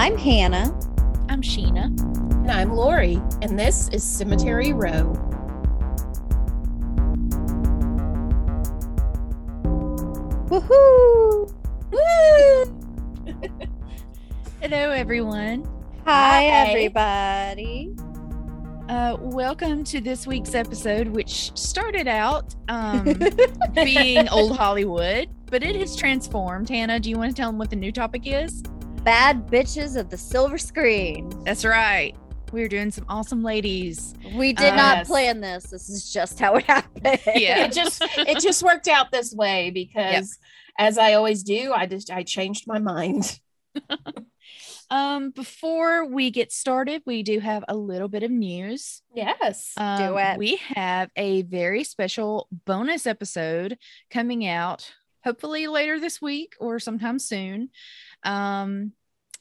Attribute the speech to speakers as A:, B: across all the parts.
A: I'm Hannah.
B: I'm Sheena.
C: And I'm Lori, and this is Cemetery Row.
A: Woohoo!
C: Woo!
B: Hello, everyone.
A: Hi,
C: Hi.
A: everybody.
B: Uh, welcome to this week's episode, which started out um, being old Hollywood, but it has transformed. Hannah, do you want to tell them what the new topic is?
A: Bad bitches of the silver screen.
B: That's right. We're doing some awesome ladies.
A: We did not
C: Yes.
A: plan this. This is just how it happened.
B: Yeah.
C: It just it just worked out this way because as I always do, I just I changed my mind.
B: Um, before we get started, we do have a little bit of news.
C: Yes.
B: Um,
A: it.
B: We have a very special bonus episode coming out, hopefully later this week or sometime soon. Um,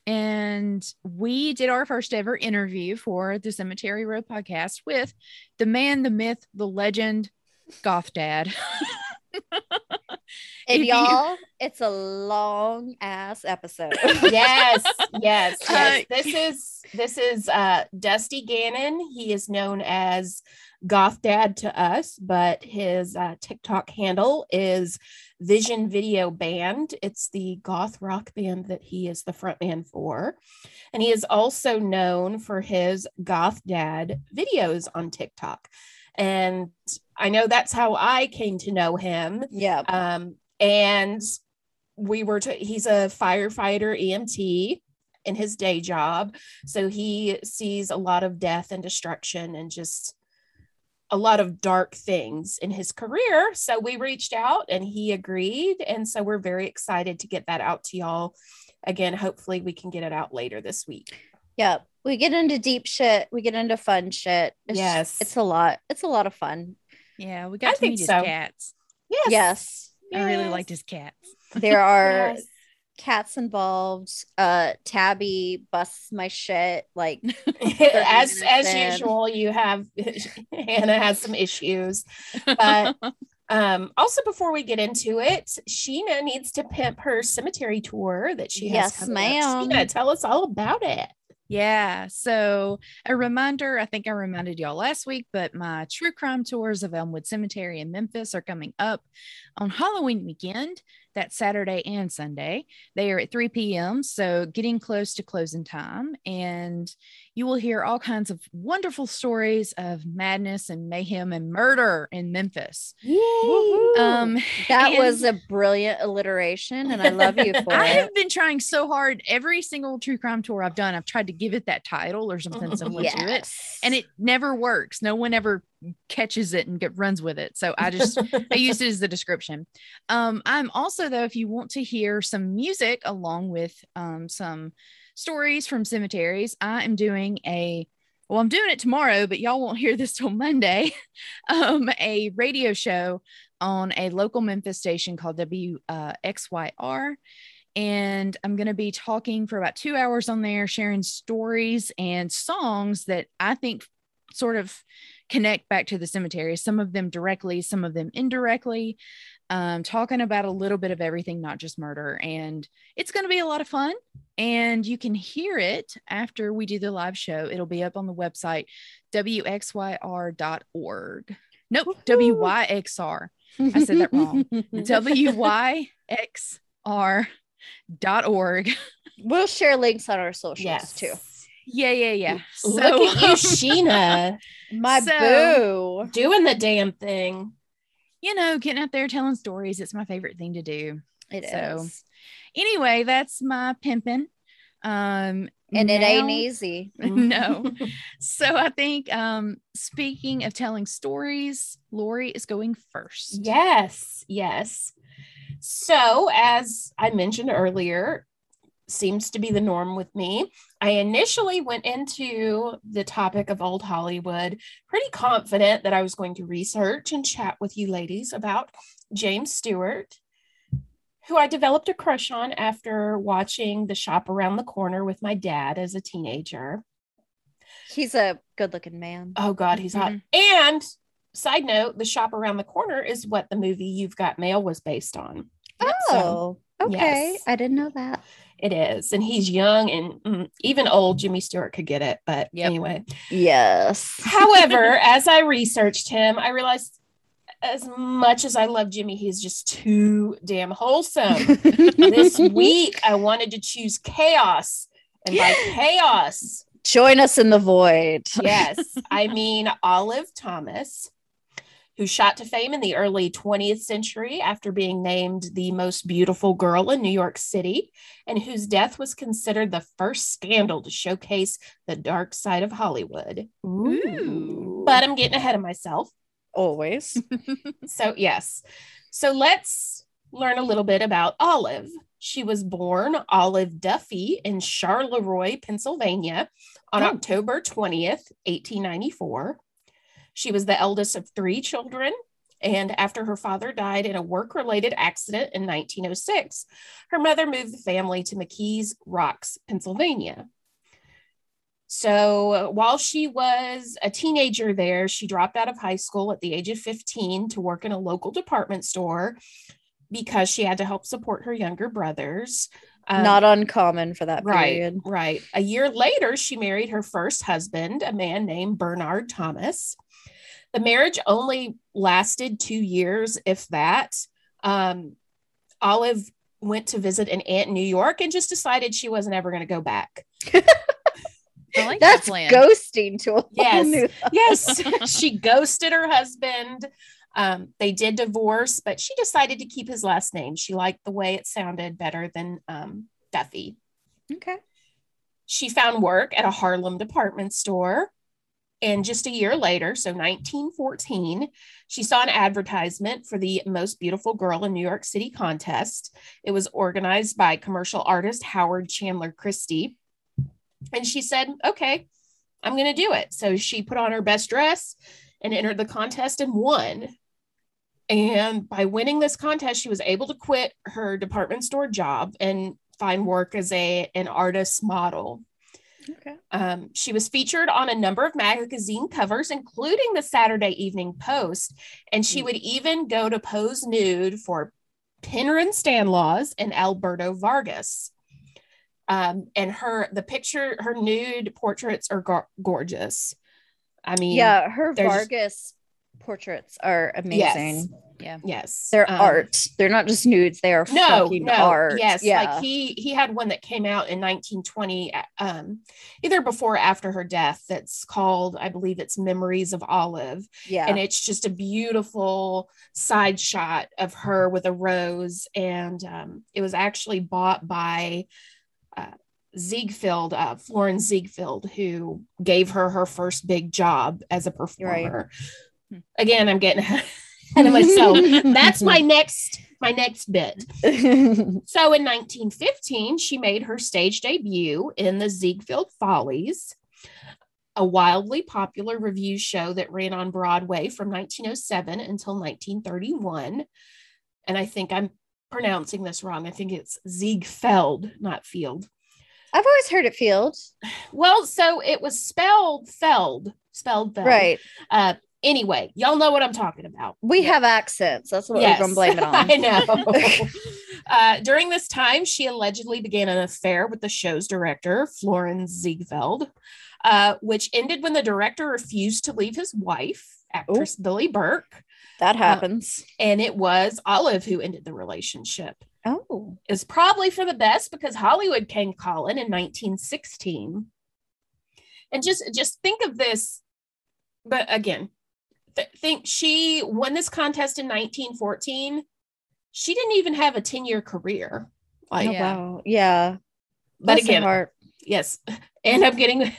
B: and we did our first ever interview for the Cemetery Row podcast with the man, the myth, the legend, Goth Dad.
A: And
B: If
A: y'all, it's a long ass episode.
C: yes, yes, yes.
B: Uh,
C: this is this is uh Dusty Gannon. He is known as Goth Dad to us, but his uh, TikTok handle is Vision Video Band. It's the goth rock band that he is the frontman for. And he is also known for his Goth Dad videos on TikTok. And I know that's how I came to know him
A: yeah.
C: um, and we were to, he's a firefighter EMT in his day job. So he sees a lot of death and destruction and just a lot of dark things in his career. So we reached out and he agreed. And so we're very excited to get that out to y'all. Again, hopefully we can get it out later this week.
A: Yep. We get into deep shit. We get into fun shit. It's,
C: Yes.
A: It's a lot. It's a lot of fun.
B: yeah, we
C: I
B: got to
C: think
B: meet his
C: so.
B: cats.
C: Yes.
A: Yes.
B: I really
C: Yes.
B: liked his cats.
A: There are
C: Yes.
A: cats involved. Uh Tabby busts my shit. Like
C: as as
A: in.
C: usual, you have Hannah has some issues. But um, also before we get into it, Sheena needs to pimp her cemetery tour that she has.
A: Yes,
C: coming up.
A: ma'am.
C: Sheena, tell us all about it.
B: Yeah. So a reminder, I think I reminded y'all last week, but my true crime tours of Elmwood Cemetery in Memphis are coming up on Halloween weekend. That's Saturday and Sunday. They are at 3 p.m. So getting close to closing time. And you will hear all kinds of wonderful stories of madness and mayhem and murder in Memphis. Um,
A: that
B: and-
A: was a brilliant alliteration, and I love you for
B: I
A: it.
B: I have been trying so hard. Every single true crime tour I've done, I've tried to give it that title or something similar to it. And it never works. No one ever catches it and get, runs with it. So I just I used it as the description. Um, I'm also though, if you want to hear some music along with um, some stories from cemeteries, I am doing a well, I'm doing it tomorrow, but y'all won't hear this till Monday. um, a radio show on a local Memphis station called WXYR. And I'm going to be talking for about two hours on there, sharing stories and songs that I think sort of connect back to the cemetery, some of them directly, some of them indirectly, um, talking about a little bit of everything, not just murder. And it's going to be a lot of fun. And you can hear it after we do the live show. It'll be up on the website, wxyr.org. Nope,
A: Woohoo.
B: WYXR. I said that wrong. WYXR.org.
A: we'll share links on our socials
C: yes.
A: too.
B: Yeah, yeah, yeah.
C: Look at you, Sheena,
A: My
B: So-
A: boo.
C: doing the damn thing.
B: You know, getting out there telling stories. It's my favorite thing to do.
A: It is,
B: So, Anyway, that's my pimping. Um,
A: and it ain't easy.
B: no. So I think um speaking of telling stories, Lori is going first.
C: Yes, yes. So, as I mentioned earlier, seems to be the norm with me. I initially went into the topic of old Hollywood pretty confident that I was going to research and chat with you ladies about James Stewart, who I developed a crush on after watching The Shop Around the Corner with my dad as a teenager.
A: He's a good looking man.
C: Oh God, he's hot. Mm-hmm. And side note, The Shop Around the Corner is what the movie You've Got Mail was based on. Yep, so-
A: Oh, okay.
C: yes.
A: I didn't know that.
C: It is. And he's young and mm, even old Jimmy Stewart could get it. But
B: Yep.
C: anyway.
A: Yes.
C: However, as I researched him, I realized as much as I love Jimmy, he's just too damn wholesome. this week, I wanted to choose chaos. And by chaos,
A: Join us in the void.
C: yes, I mean Olive Thomas, who shot to fame in the early 20th century after being named the most beautiful girl in New York City, and whose death was considered the first scandal to showcase the dark side of Hollywood.
B: Ooh.
C: But I'm getting ahead of myself.
A: Always.
C: So, yes. So, let's learn a little bit about Olive. She was born Olive Duffy in Charleroi, Pennsylvania on
A: Oh.
C: October 20th, 1894. She was the eldest of three children. And after her father died in a work related accident in 1906, her mother moved the family to McKees Rocks, Pennsylvania. So while she was a teenager there, she dropped out of high school at the age of 15 to work in a local department store because she had to help support her younger brothers. Um,
A: Not uncommon for that period.
C: right, right. A year later, she married her first husband, a man named Bernard Thomas. The marriage only lasted two years, if that. Um, Olive went to visit an aunt in New York and just decided she wasn't ever going to go back.
B: I like that
A: That's
B: plan.
A: ghosting to a whole
C: Yes.
A: new
C: yes, she ghosted her husband. Um, they did divorce, but she decided to keep his last name. She liked the way it sounded better than um, Duffy.
A: Okay.
C: She found work at a Harlem department store. And just a year later, so 1914, she saw an advertisement for the Most Beautiful Girl in New York City contest. It was organized by commercial artist Howard Chandler Christy. And she said, okay, I'm going to do it. So she put on her best dress and entered the contest and won. And by winning this contest, she was able to quit her department store job and find work as a an artist model.
A: Okay.
C: Um, she was featured on a number of magazine covers, including the Saturday Evening Post, and she
A: Mm.
C: would even go to pose nude for Penrhyn Stanlaws and Alberto Vargas. Um, and her the picture, her nude portraits are go- gorgeous. I mean,
A: Yeah, her Vargas portraits are amazing.
B: Yeah.
C: yes,
A: They're
C: Um,
A: art. They're not just nudes. They are
C: no
A: fucking
C: no
A: art.
C: yes
A: yeah.
C: like he he had one that came out in 1920 um either before or after her death that's called i believe it's memories of olive
A: yeah.
C: and it's just a beautiful side shot of her with a rose and um it was actually bought by uh, Ziegfeld, uh, Florence Ziegfeld, who gave her her first big job as a performer.
B: Hmm.
C: Again, I'm getting ahead of myself. That's my next my next bit. So in 1915, she made her stage debut in the Ziegfeld Follies, a wildly popular review show that ran on Broadway from 1907 until 1931. And I think I'm pronouncing this wrong. I think it's Ziegfeld, not Field.
A: I've always heard it field.
C: Well, so it was spelled Feld, spelled Feld.
A: Right.
C: Uh, anyway, y'all know what I'm talking about.
A: We have accents. That's what
C: Yes.
A: we're gonna blame it on.
C: I know. uh, during this time, she allegedly began an affair with the show's director, Florence Ziegfeld, uh, which ended when the director refused to leave his wife, actress Billie Burke,
A: That happens.
C: and it was Olive who ended the relationship.
A: oh.
C: It's probably for the best because Hollywood came calling in 1916. And just just think of this, but again, th- think she won this contest in 1914. She didn't even have a 10 year career. Like,
A: oh,
B: yeah.
A: wow. Yeah.
C: but
A: Bless her
C: again,
A: heart.
C: yes. And I'm getting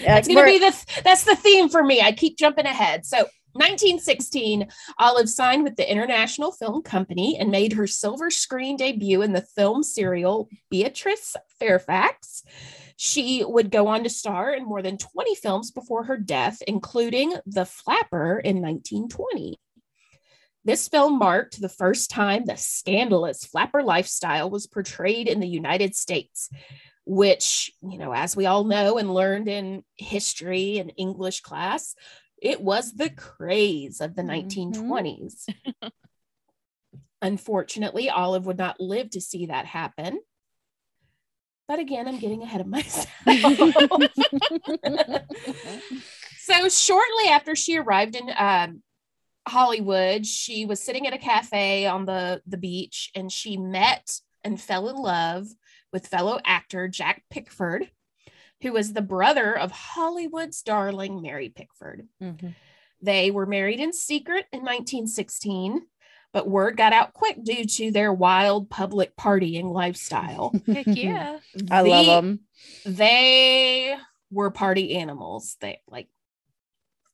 A: Yeah,
C: it's gonna be the that's the theme for me. I keep jumping ahead. So 1916, Olive signed with the International Film Company and made her silver screen debut in the film serial Beatrice Fairfax. She would go on to star in more than 20 films before her death, including The Flapper in 1920. This film marked the first time the scandalous flapper lifestyle was portrayed in the United States, which, you know, as we all know and learned in history and English class, it was the craze of the
A: Mhm.
C: 1920s. Unfortunately, Olive would not live to see that happen. But again, I'm getting ahead of myself. so shortly after she arrived in um, Hollywood, she was sitting at a cafe on the the beach, and she met and fell in love with fellow actor Jack Pickford, who was the brother of Hollywood's darling Mary Pickford.
A: Mhm.
C: They were married in secret in 1916, but word got out quick due to their wild public partying lifestyle.
B: Heck yeah.
A: I love them.
C: They were party animals. They like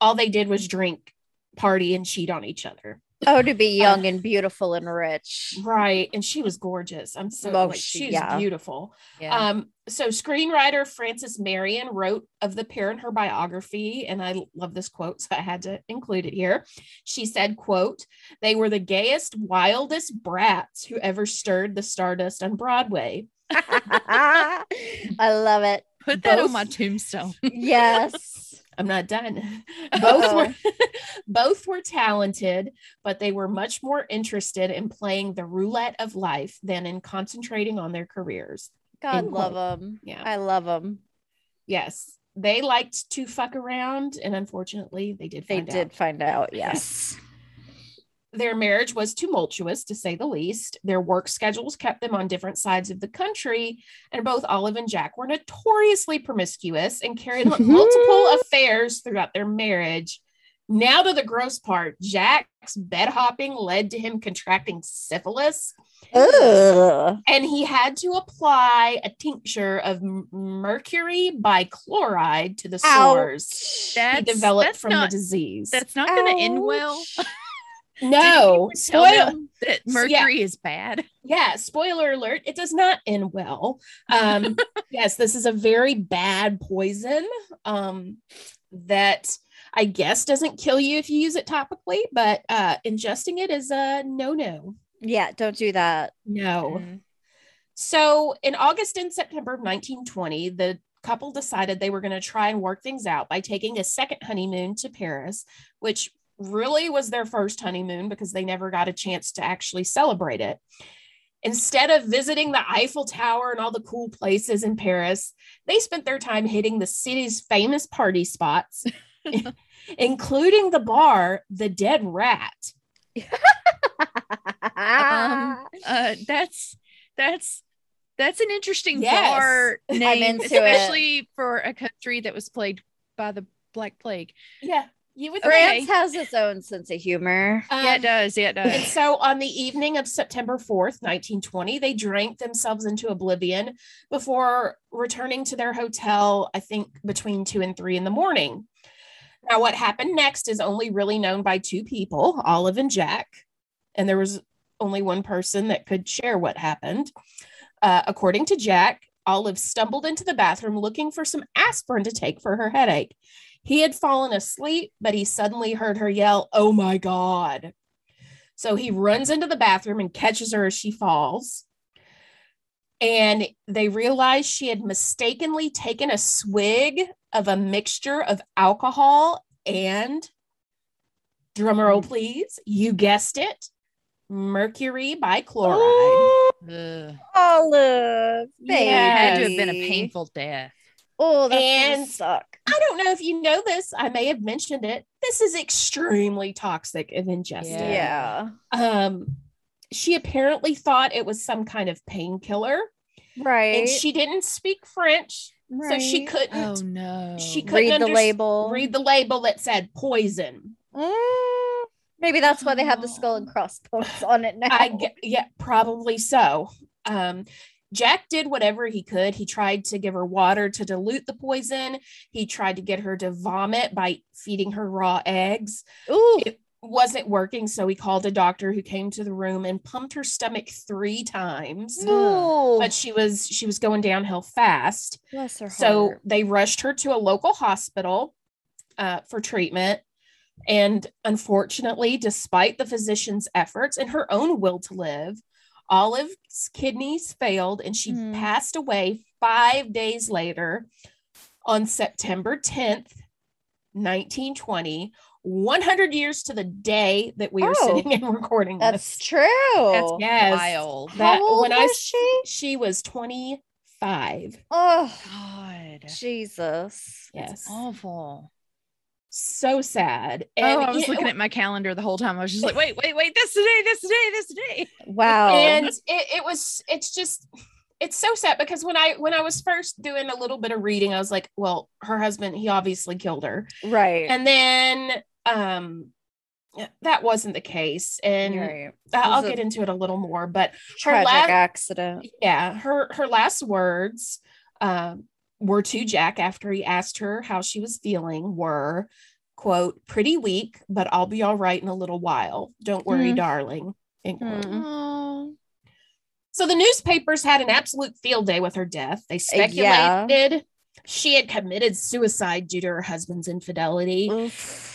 C: all they did was drink, party, and cheat on each other.
A: Oh, to be young and beautiful and rich.
C: Right. And she was gorgeous. I'm so
A: Oh,
C: like
A: she-
C: she
A: yeah.
C: beautiful.
B: Yeah.
C: Um, so screenwriter Frances Marion wrote of the pair in her biography, and I love this quote, so I had to include it here. She said, quote, they were the gayest, wildest brats who ever stirred the stardust on Broadway.
A: I love it.
B: Put that
C: both-
B: on my tombstone.
A: Yes.
C: I'm not done. Both uh-huh. were both were talented, but they were much more interested in playing the roulette of life than in concentrating on their careers.
A: God
C: End
A: love
C: quote.
A: them.
C: Yeah.
A: I love them.
C: Yes. They liked to fuck around, and unfortunately, they did
A: They
C: find
A: did find out. Yes.
C: Their marriage was tumultuous, to say the least. Their work schedules kept them on different sides of the country, and both Olive and Jack were notoriously promiscuous and carried on multiple affairs throughout their marriage. Now to the gross part, Jack's bed hopping led to him contracting syphilis,
A: Ugh.
C: and he had to apply a tincture of m- mercury bichloride to the sores
A: Ouch.
C: he developed from
B: not,
C: the disease.
B: That's not going to end well.
C: No, spoil-
B: that
C: So, yeah.
B: mercury is bad.
C: yeah, spoiler alert, it does not end well. Um, yes, this is a very bad poison um, that I guess doesn't kill you if you use it topically, but uh, ingesting it is a no no.
A: Yeah, don't do that.
C: No.
B: Mm.
C: So in August and September of 1920, the couple decided they were going to try and work things out by taking a second honeymoon to Paris, which really was their first honeymoon because they never got a chance to actually celebrate it. Instead of visiting the Eiffel Tower and all the cool places in Paris, they spent their time hitting the city's famous party spots, including the bar, the Dead Rat.
B: Um, uh, that's that's that's an interesting
C: Yes.
B: bar name,
A: into it.
B: especially for a country that was plagued by the Black Plague.
C: Yeah, you would
B: Okay.
C: think.
A: France has its own sense of humor.
B: yeah,
C: Um,
B: it does. Yeah, it
C: And
B: does.
C: so on the evening of September 4th, 1920, they drank themselves into oblivion before returning to their hotel, I think between two and three in the morning. Now, what happened next is only really known by two people, Olive and Jack. And there was only one person that could share what happened. Uh, according to Jack, Olive stumbled into the bathroom looking for some aspirin to take for her headache. He had fallen asleep, but he suddenly heard her yell, Oh my God. So he runs into the bathroom and catches her as she falls. And they realize she had mistakenly taken a swig of a mixture of alcohol and, drumroll mm. please, you guessed it, mercury bichloride.
B: Ugh.
A: Olive, baby.
C: Yeah.
B: Had to have been a painful death.
A: Oh, that's
C: And-
A: gonna suck.
C: I don't know if you know this. I may have mentioned it. This is extremely toxic if ingested.
B: Yeah.
A: Yeah.
C: Um, she apparently thought it was some kind of painkiller,
A: Right.
C: and she didn't speak French, so she couldn't
B: Oh no.
C: she couldn't
A: read the
C: underst-
A: label.
C: read the label that said poison.
A: Mm, maybe that's why they have the skull and crossbones on it now.
C: I ge- yeah, probably so. Um, Jack did whatever he could. He tried to give her water to dilute the poison. He tried to get her to vomit by feeding her raw eggs.
A: Ooh.
C: It wasn't working, so he called a doctor who came to the room and pumped her stomach three times.
A: Ooh.
C: But she was she was going downhill fast.
A: Bless her
C: So
A: heart.
C: they rushed her to a local hospital uh, for treatment. And unfortunately, despite the physician's efforts and her own will to live, Olive's kidneys failed and she
A: Mm.
C: passed away five days later on September 10th, 1920, 100 years to the day that we are
A: Oh,
C: sitting and recording
A: That's
C: this.
A: true.
B: That's
C: Yes.
B: wild.
C: That
A: How old
C: when
A: was
C: s-
A: she?
C: she was 25.
A: Oh,
B: God.
A: Jesus.
C: Yes.
B: Awful.
C: So sad.
B: oh, I was
C: you know-
B: looking at my calendar the whole time. I was just like, wait, wait, wait, this today, this today, this today.
A: Wow.
C: and it, it was it's just it's so sad because when i when i was first doing a little bit of reading i was like well her husband he obviously killed her
A: right.
C: and then um that wasn't the case and
A: right.
C: I- i'll get into it a little more but
A: Tragic
C: la-
A: accident.
C: yeah her her last words um were to jack after he asked her how she was feeling were quote pretty weak but i'll be all right in a little while don't worry
A: Hmm.
C: darling.
B: Oh.
C: So the newspapers had an absolute field day with her death. They
A: yeah.
C: speculated she had committed suicide due to her husband's infidelity.
A: Oof.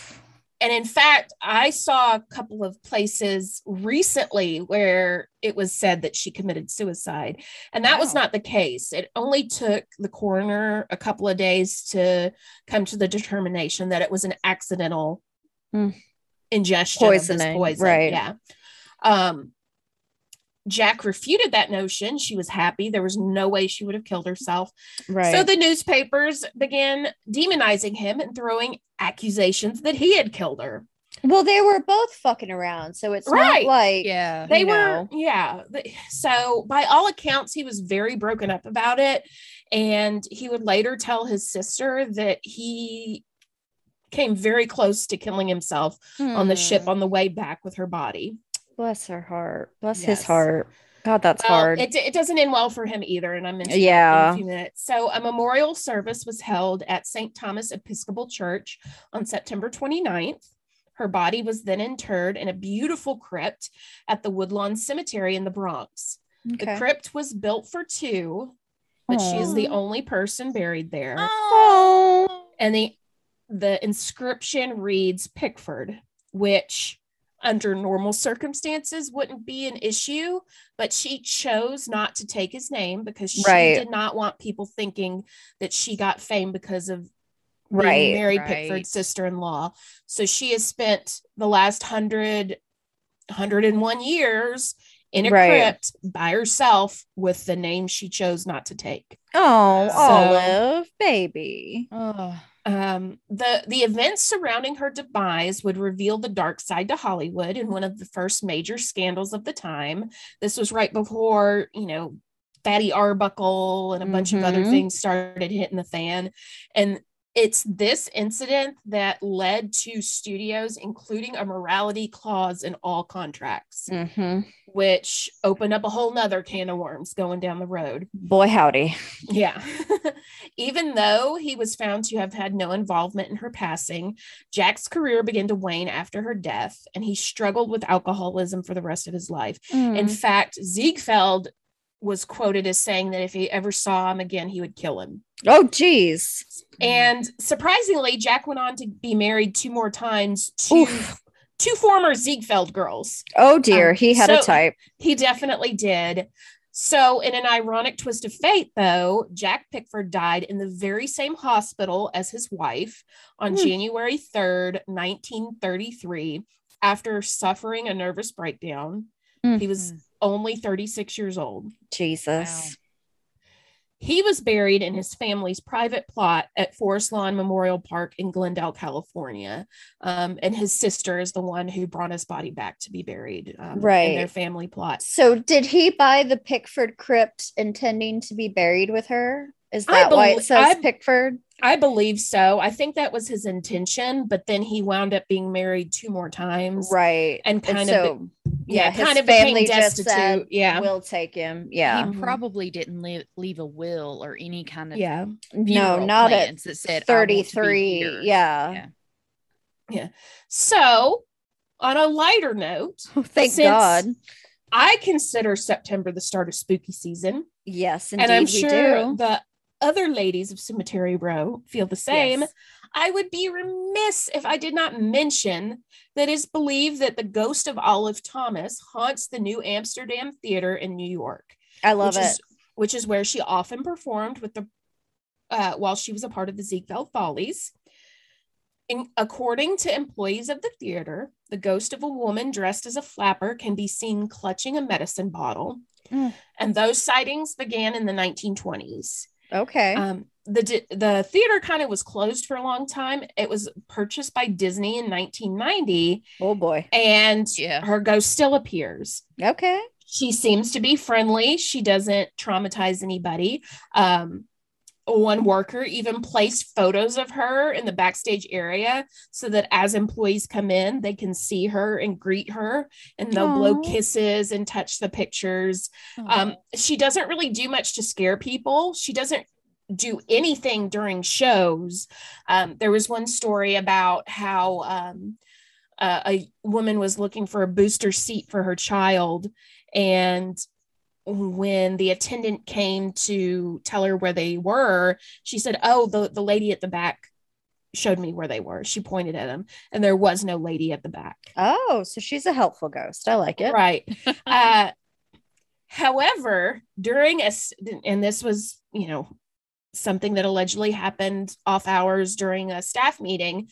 C: And in fact, I saw a couple of places recently where it was said that she committed suicide. And that was not the case. It only took the coroner a couple of days to come to the determination that it was an accidental
A: Hmm.
C: ingestion of this poison.
A: right.
C: Yeah. Um, Jack refuted that notion. She was happy. There was no way she would have killed herself.
A: Right.
C: So the newspapers began demonizing him and throwing accusations that he had killed her.
A: well, they were both fucking around, so it's
C: Right.
A: not like
B: Yeah.
C: They were,
A: know.
C: yeah. So by all accounts, he was very broken up about it. And he would later tell his sister that he came very close to killing himself on the ship
A: Hmm.
C: on the way back with her body.
A: Bless her heart. Bless
C: Yes.
A: his heart. God, that's
C: Well,
A: hard.
C: It, it doesn't end well for him either. And I'm mentioning
A: Yeah.
C: in a few minutes. So a memorial service was held at St. Thomas Episcopal Church on September 29th. Her body was then interred in a beautiful crypt at the Woodlawn Cemetery in the Bronx. The crypt was built for two, but she is the only person buried there.
A: Oh.
C: And the the inscription reads Pickford, which under normal circumstances wouldn't be an issue, but she chose not to take his name because she
A: Right.
C: did not want people thinking that she got fame because of being
A: Right.
C: Mary
B: Right.
C: Pickford's sister-in-law. So she has spent the last hundred, 101 years in a
A: Right.
C: crypt by herself with the name she chose not to take.
A: Oh,
C: So-
A: Olive, baby.
B: Oh.
C: Um, the the events surrounding her demise would reveal the dark side to Hollywood in one of the first major scandals of the time. This was right before you know Fatty Arbuckle and a bunch of other
A: Mhm.
C: things started hitting the fan, and it's this incident that led to studios including a morality clause in all contracts,
A: hmm
C: which opened up a whole nother can of worms going down the road.
A: Boy, howdy.
C: Yeah. Even though he was found to have had no involvement in her passing, Jack's career began to wane after her death, and he struggled with alcoholism for the rest of his life. In
A: Mm.
C: fact, Ziegfeld was quoted as saying that if he ever saw him again, he would kill him.
A: Oh, geez.
C: And surprisingly, Jack went on to be married two more times to
A: Oof.
C: two former Ziegfeld girls.
A: Oh, dear.
C: Um,
A: he had a type.
C: He definitely did. So, in an ironic twist of fate, though, Jack Pickford died in the very same hospital as his wife on
A: Hmm.
C: January 3rd, 1933, after suffering a nervous breakdown.
A: Hmm.
C: He was only 36 years old.
A: Jesus.
C: He was buried in his family's private plot at Forest Lawn Memorial Park in Glendale, California. Um, and his sister is the one who brought his body back to be buried um,
A: Right.
C: in their family plot.
A: So, did he buy the Pickford crypt intending to be buried with her? Is
C: I
A: that why
C: belie-
A: it says
C: I-
A: Pickford?
C: I believe so. I think that was his intention, but then he wound up being married two more times.
A: Right.
C: And kind of
A: so,
C: yeah,
A: yeah, his
C: kind of
A: family just
C: destitute.
A: said,
C: yeah.
A: we'll take him. Yeah.
B: He mm-hmm. probably didn't leave, leave a will or any kind of
C: Yeah.
A: no, not at
B: plans that said "I want to be
A: 33.
B: here."
A: Yeah.
B: Yeah.
C: So, on a lighter note,
A: Thank
C: Since-
A: God.
C: I consider September the start of spooky season.
A: Yes, indeed,
C: and I'm
A: we
C: sure
A: do.
C: the other ladies of Cemetery Row feel the same.
A: Yes.
C: I would be remiss if I did not mention that it's believed that the ghost of Olive Thomas haunts the New Amsterdam Theater in New York.
A: I love
C: which
A: it.
C: is which is where she often performed with the uh, while she was a part of the Ziegfeld Follies. In, according to employees of the theater, the ghost of a woman dressed as a flapper can be seen clutching a medicine bottle.
A: Mm.
C: And those sightings began in the 1920s.
A: Okay.
C: Um, the the theater kind of was closed for a long time. It was purchased by Disney in 1990,
A: oh boy.
C: and
B: Yeah.
C: her ghost still appears.
A: Okay.
C: She seems to be friendly. She doesn't traumatize anybody. Um, one worker even placed photos of her in the backstage area so that as employees come in, they can see her and greet her, and they'll blow kisses and touch the pictures. Um, she doesn't really do much to scare people. She doesn't do anything during shows. Um, there was one story about how um, uh, a woman was looking for a booster seat for her child, and when the attendant came to tell her where they were, she said, "Oh, the the lady at the back." Showed me where they were. She pointed at them, and there was no lady at the back.
A: Oh, so she's a helpful ghost. I like it.
C: Right. uh, however, during a, and this was, you know, something that allegedly happened off hours during a staff meeting,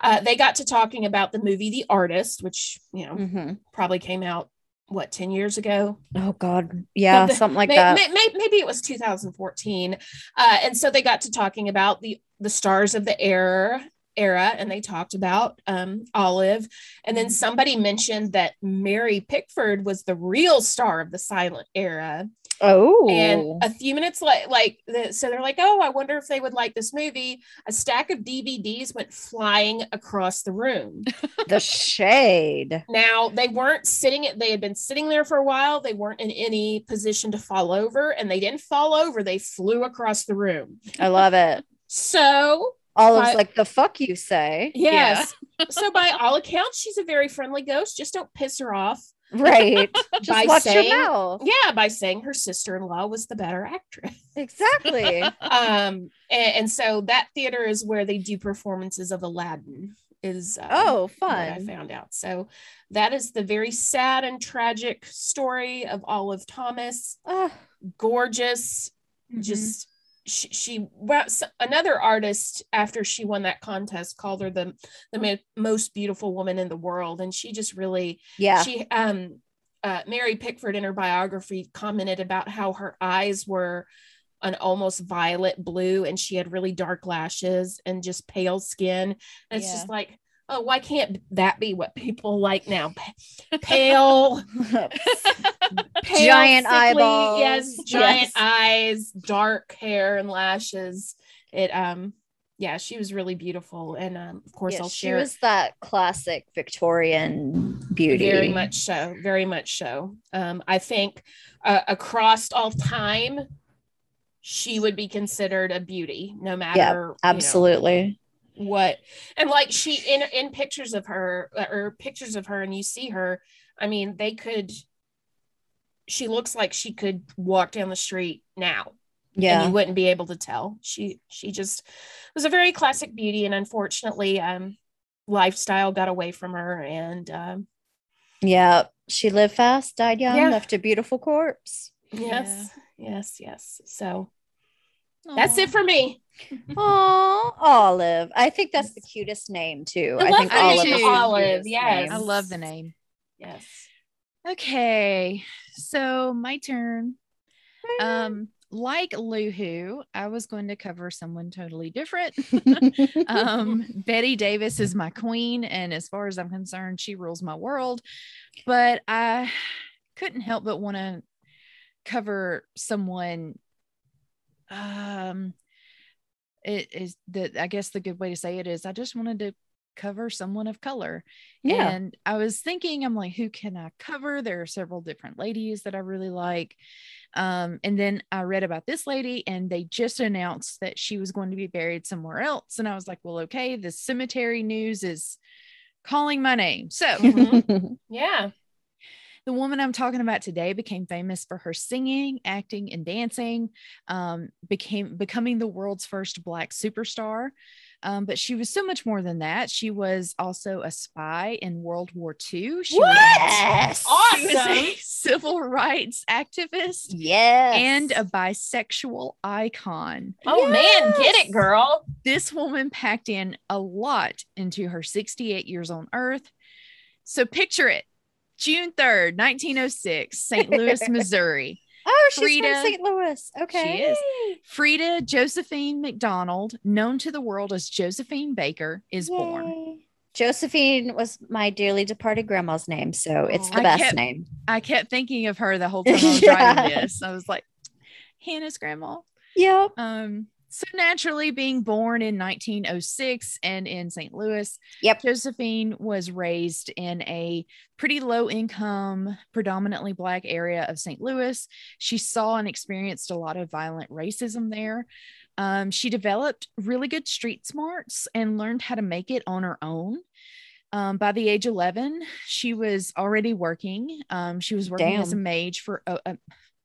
C: uh, they got to talking about the movie The Artist, which, you know,
A: hmm
C: probably came out, what, 10 years ago?
A: Oh God. Yeah,
C: the-
A: something like
C: May-
A: that.
C: may- may- maybe it was 2014. Uh, and so they got to talking about the, the stars of the era era and they talked about um, olive and then somebody mentioned that mary pickford was the real star of the silent era
A: oh.
C: and a few minutes like like the, so they're like oh i wonder if they would like this movie. A stack of dvds went flying across the room.
A: The shade.
C: now they weren't sitting they had been sitting there for a while. They weren't in any position to fall over and they didn't fall over. They flew across the room.
A: I love it.
C: so
A: Olive's
C: But-
A: like the fuck you say.
C: yes. So by all accounts she's a very friendly ghost. Just don't piss her off
A: Right.
C: By
A: Just watch
C: saying-
A: your mouth.
C: yeah by saying her sister-in-law was the better actress
A: Exactly.
C: um and, and so that theater is where they do performances of aladdin is uh,
A: oh,
C: what I found out. So that is the very sad and tragic story of Olive Thomas. Gorgeous,
B: Mhm.
C: just she, she another artist after she won that contest called her the the most beautiful woman in the world, and she just really
A: yeah.
C: she um uh, Mary Pickford in her biography commented about how her eyes were an almost violet blue and she had really dark lashes and just pale skin. And it's
B: Yeah.
C: just like, oh, why can't that be what people like now? Pale, pale
A: Giant
C: sickly-
A: eyeballs.
C: Yes, giant
A: Yes.
C: eyes, dark hair and lashes. It um yeah, she was really beautiful. And um, of course
A: Yeah,
C: I'll
A: she
C: share it.
A: was that classic Victorian beauty.
C: Very much so. Very much so. Um, I think uh, across all time, she would be considered a beauty, no matter you know,
A: Absolutely.
C: what. And like she in in pictures of her uh, or pictures of her, and you see her. I mean, they could. She looks like she could walk down the street now, and
A: Yeah.
C: you wouldn't be able to tell. She she just was a very classic beauty, and unfortunately, um, lifestyle got away from her, and um,
A: Yeah. She lived fast, died young,
C: Yeah.
A: left a beautiful corpse.
C: Yes, yes, yes. So that's it for me.
A: Oh, Olive. I think that's the cutest name too.
C: I
A: I, think Olive
B: name
A: is the
C: Olive,
A: cutest
C: yes.
B: I love the name.
C: Yes.
B: Okay, so my turn. Um, like Luhu, I was going to cover someone totally different. um, Bette Davis is my queen, and as far as I'm concerned, she rules my world. But I couldn't help but want to cover someone. Um, it is the I guess the good way to say it is I just wanted to cover someone of color.
A: yeah.
B: And I was thinking, I'm like, who can I cover? There are several different ladies that I really like. Um, and then I read about this lady, and they just announced that she was going to be buried somewhere else. And I was like, well, okay, the cemetery news is calling my name. So
C: Mhm. Yeah.
B: the woman I'm talking about today became famous for her singing, acting, and dancing. Um, became becoming the world's first black superstar. Um, but she was so much more than that. She was also a spy in World War II. She was,
A: yes.
B: she was a
C: Awesome.
B: civil rights activist
A: Yes.
B: and a bisexual icon.
C: Oh man, get it, girl.
B: This woman packed in a lot into her 68 years on Earth. So picture it June 3rd, 1906, St. Louis, Missouri.
A: Oh, she's
B: Frida.
A: from St. Louis. Okay.
B: She is. Freda Josephine McDonald, known to the world as Josephine Baker, is born.
A: Josephine was my dearly departed grandma's name, so it's the
B: I
A: best
B: kept-
A: name.
B: I kept thinking of her the whole time I was
A: Yeah.
B: writing this. I was like, Hannah's grandma.
A: Yep.
B: Um, so naturally, being born in 1906 and in St. Louis,
A: Yep.
B: Josephine was raised in a pretty low income, predominantly Black area of St. Louis. She saw and experienced a lot of violent racism there. Um, she developed really good street smarts and learned how to make it on her own. Um, by the age 11, she was already working. Um, she was working as a
A: Damn.
B: mage for uh, uh,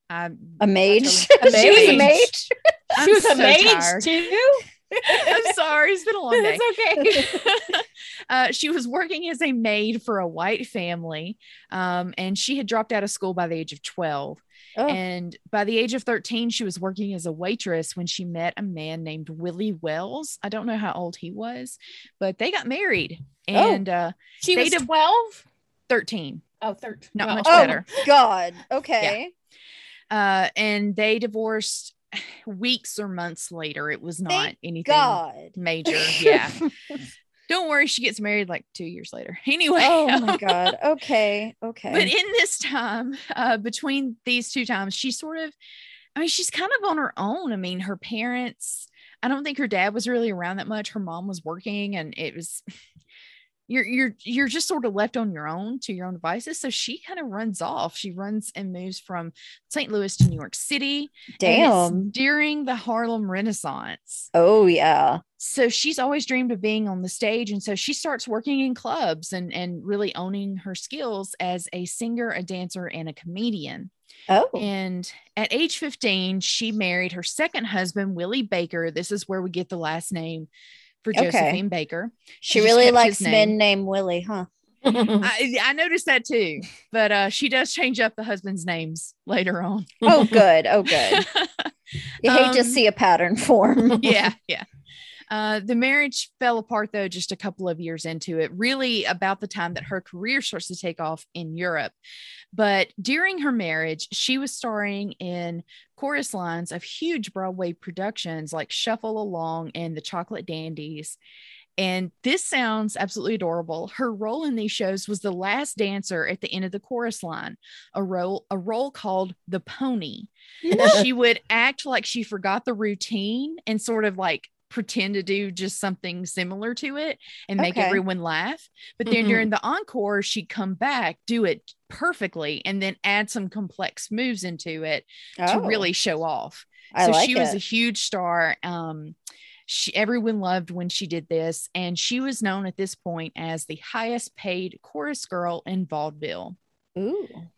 B: I-
A: A
B: totally-
A: she was a
C: mage.
B: I'm
C: She was
B: so
C: a mage
B: tired.
C: too.
B: I'm sorry, it's been a long day.
C: It's okay.
B: uh, she was working as a maid for a white family, um, and she had dropped out of school by the age of 12.
A: Oh,
B: And by the age of 13, she was working as a waitress when she met a man named Willie Wells. I don't know how old he was, but they got married.
A: Oh.
B: And uh,
C: She was
B: did-
C: 12.
B: 13,
C: Oh, 13.
B: not
C: Well,
B: much
A: Oh.
B: better.
A: God. Okay.
B: Uh, and they divorced weeks or months later. It was not
A: Thank
B: anything
A: God.
B: major. Yeah. Don't worry, she gets married like two years later. Anyway.
A: oh my God. Okay. Okay.
B: But in this time, uh, between these two times, she sort of, I mean, she's kind of on her own. I mean, her parents, I don't think her dad was really around that much. Her mom was working and it was, you're, you're, you're just sort of left on your own to your own devices. So she kind of runs off. She runs and moves from St. Louis to New York City. and it's
A: Damn.
B: during the Harlem Renaissance.
A: Oh yeah.
B: So she's always dreamed of being on the stage. And so she starts working in clubs and, and really owning her skills as a singer, a dancer, and a comedian.
A: Oh.
B: And at age 15, she married her second husband, Willie Baker. This is where we get the last name for
A: Okay.
B: Josephine Baker.
A: She
B: just
A: really likes
B: his
A: men named Willie, huh?
B: I, I noticed that too, but uh, she does change up the husband's names later on.
A: Oh, good. Oh, good. You hate to
B: Um,
A: see a pattern form.
B: yeah, yeah. Uh, the marriage fell apart though just a couple of years into it, really about the time that her career starts to take off in Europe. But during her marriage, she was starring in chorus lines of huge Broadway productions like Shuffle Along and The Chocolate Dandies. And this sounds absolutely adorable. Her role in these shows was the last dancer at the end of the chorus line, a role, a role called the pony she would act like she forgot the routine and sort of like pretend to do just something similar to it and make
A: Okay.
B: everyone laugh. But then
C: Mhm.
B: during the encore, she'd come back, do it perfectly, and then add some complex moves into it to
A: Oh,
B: really show off.
A: I
B: so
A: like
B: she was a huge star. Um, she everyone loved when she did this, and she was known at this point as the highest paid chorus girl in vaudeville.
A: Ooh.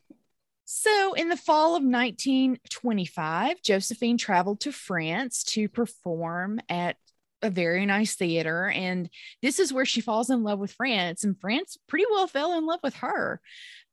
B: So, in the fall of 1925, Josephine traveled to France to perform at a very nice theater. And this is where she falls in love with France. And France pretty well fell in love with her.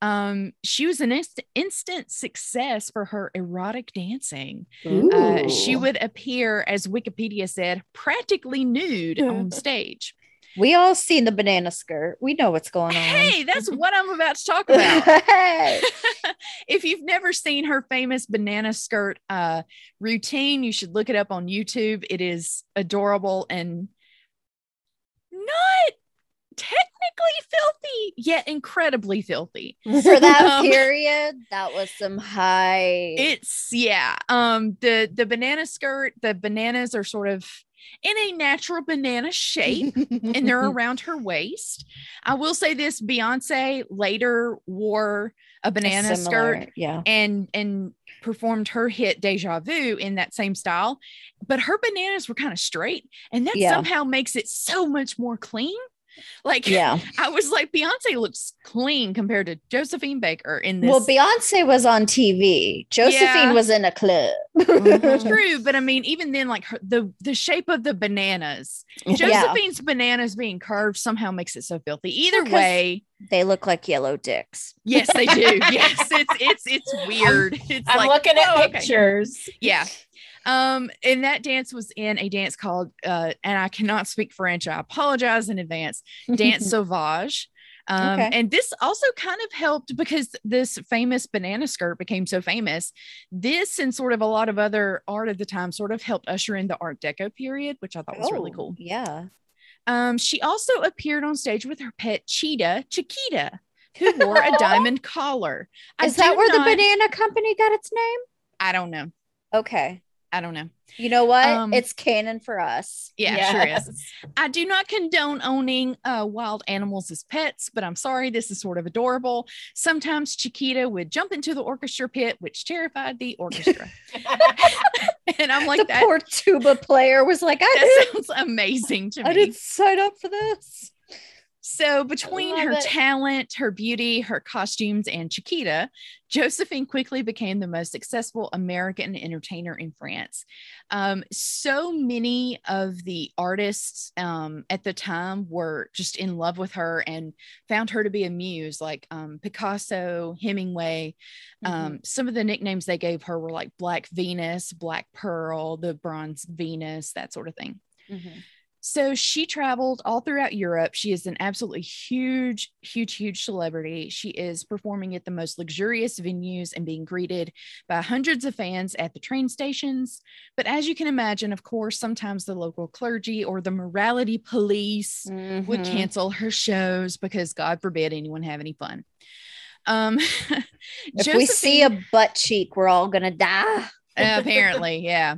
B: Um, she was an inst- instant success for her erotic dancing. Uh, she would appear, as Wikipedia said, practically nude on stage.
A: We all seen the banana skirt. We know what's going on.
B: Hey, that's what I'm about to talk about.
A: Hey.
B: if you've never seen her famous banana skirt uh, routine, you should look it up on YouTube. It is adorable and not technically filthy, yet incredibly filthy.
A: For that
B: Um,
A: period, that was some high.
B: It's yeah. Um, the the banana skirt, the bananas are sort of in a natural banana shape. and they're around her waist. I will say this Beyonce later wore a banana
A: Similar,
B: skirt
A: Yeah.
B: and and performed her hit Deja Vu in that same style, but her bananas were kind of straight and that
A: Yeah.
B: somehow makes it so much more clean. Like
A: Yeah.
B: I was like Beyonce looks clean compared to Josephine Baker in this.
A: Well, Beyonce was on TV. Josephine
B: Yeah.
A: was in a club. Mm-hmm.
B: True, but I mean, even then, like her, the the shape of the bananas,
A: Yeah.
B: Josephine's bananas being curved somehow makes it so filthy. Either
A: Because-
B: way,
A: They look like yellow dicks.
B: Yes, they do. yes, it's it's it's weird. It's
C: I'm
B: like,
C: looking at
B: oh, okay.
C: pictures.
B: Yeah. Um, and that dance was in a dance called uh, and I cannot speak French. I apologize in advance. Danse Sauvage. Um,
A: Okay.
B: And this also kind of helped because this famous banana skirt became so famous. This and sort of a lot of other art at the time sort of helped usher in the Art Deco period, which I thought was really
A: Oh,
B: cool.
A: Yeah.
B: Um, she also appeared on stage with her pet cheetah, Chiquita, who wore a diamond collar. I
A: Is that where
B: not-
A: the banana company got its name?
B: I don't know.
A: Okay.
B: I don't know.
A: You know what?
B: Um,
A: it's canon for us.
B: Yeah, sure is. I do not condone owning uh, wild animals as pets, but I'm sorry, this is sort of adorable. Sometimes Chiquita would jump into the orchestra pit, which terrified the orchestra. and I'm like,
A: the
B: that,
A: poor tuba player was like, I,
B: that
A: didn't,
B: sounds amazing to
A: I
B: me.
A: I didn't sign up for this.
B: So, between her
A: it.
B: talent, her beauty, her costumes, and Chiquita, Josephine quickly became the most successful American entertainer in France. Um, so many of the artists um, at the time were just in love with her and found her to be a muse, like um, Picasso, Hemingway.
A: Mm-hmm.
B: Um, some of the nicknames they gave her were like Black Venus, Black Pearl, the Bronze Venus, that sort of thing.
A: Mhm.
B: So she traveled all throughout Europe. She is an absolutely huge, huge, huge celebrity. She is performing at the most luxurious venues and being greeted by hundreds of fans at the train stations. But as you can imagine, of course, sometimes the local clergy or the morality police would
A: Mhm.
B: cancel her shows because God forbid anyone have any fun. Um,
A: If we see a butt cheek, we're all gonna die.
B: apparently yeah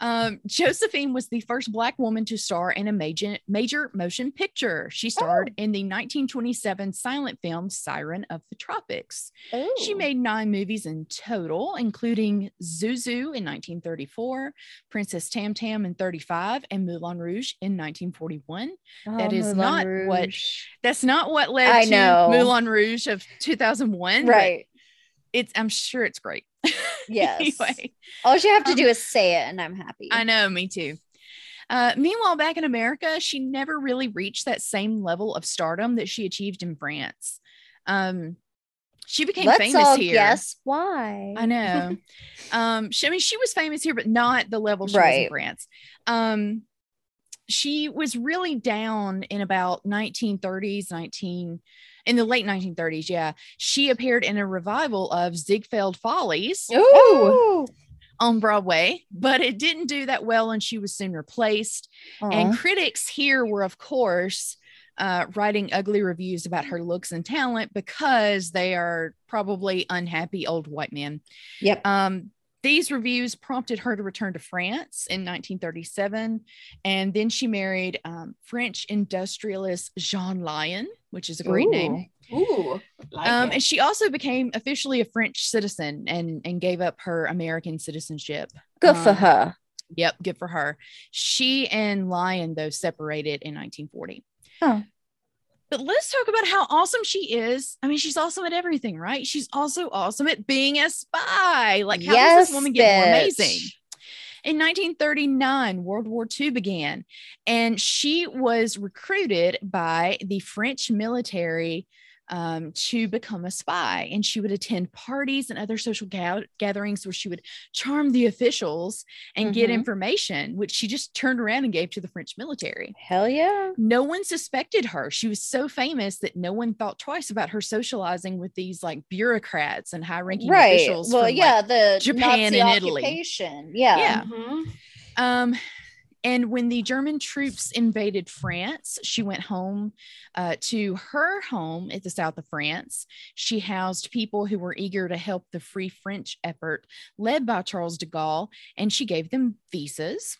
B: um, josephine was the first black woman to star in a major major motion picture. She starred in the 1927 silent film siren of the tropics. She made nine movies in total including Zouzou in 1934 princess tam tam in 35 and moulin rouge in 1941 that
A: Oh,
B: is
A: Moulin
B: not what- that's not what led
A: I
B: to
A: know.
B: moulin rouge of 2001 but
A: right.
B: It's i'm sure it's great
A: Yes.
B: anyway
A: All you have to
B: Um,
A: do is say it, and I'm happy.
B: I know, me too. Uh, meanwhile, back in America, she never really reached that same level of stardom that she achieved in France. Um, she became
A: Let's
B: famous
A: all
B: here.
A: Yes, why.
B: I know. um, she, I mean, she was famous here, but not the level she was in France. Um, she was really down in about 1930s, 19 in the late 1930s. Yeah, she appeared in a revival of Ziegfeld Follies
C: Ooh.
B: on Broadway, but it didn't do that well, and she was soon replaced. And critics here were, of course, uh, writing ugly reviews about her looks and talent because they are probably unhappy old white men.
A: Yep.
B: Um, these reviews prompted her to return to France in 1937, and then she married um, French industrialist Jean Lion, which is a great name.
A: Ooh.
C: Ooh. Like
B: Um, and she also became officially a French citizen and and gave up her American citizenship.
A: Good for
B: Um,
A: her.
B: Yep, good for her. She and Lion though separated in 1940.
A: Oh.
B: But let's talk about how awesome she is. I mean, she's awesome at everything, right? She's also awesome at being a spy. Like, how does this woman get more amazing? In 1939, World War II began, and she was recruited by the French military um, to become a spy. And she would attend parties and other social ga- gatherings where she would charm the officials and get
A: Mhm.
B: information, which she just turned around and gave to the French military.
A: Hell yeah.
B: No one suspected her. She was so famous that no one thought twice about her socializing with these like bureaucrats and high ranking
A: Right.
B: officials.
A: Well,
B: from, like,
A: yeah, the
B: Japan
A: Nazi
B: and Italy.
A: occupation. Yeah.
B: Yeah.
C: Mhm.
B: Um, and when the German troops invaded France, she went home uh, to her home at the south of France. She housed people who were eager to help the Free French effort led by Charles de Gaulle, and she gave them visas.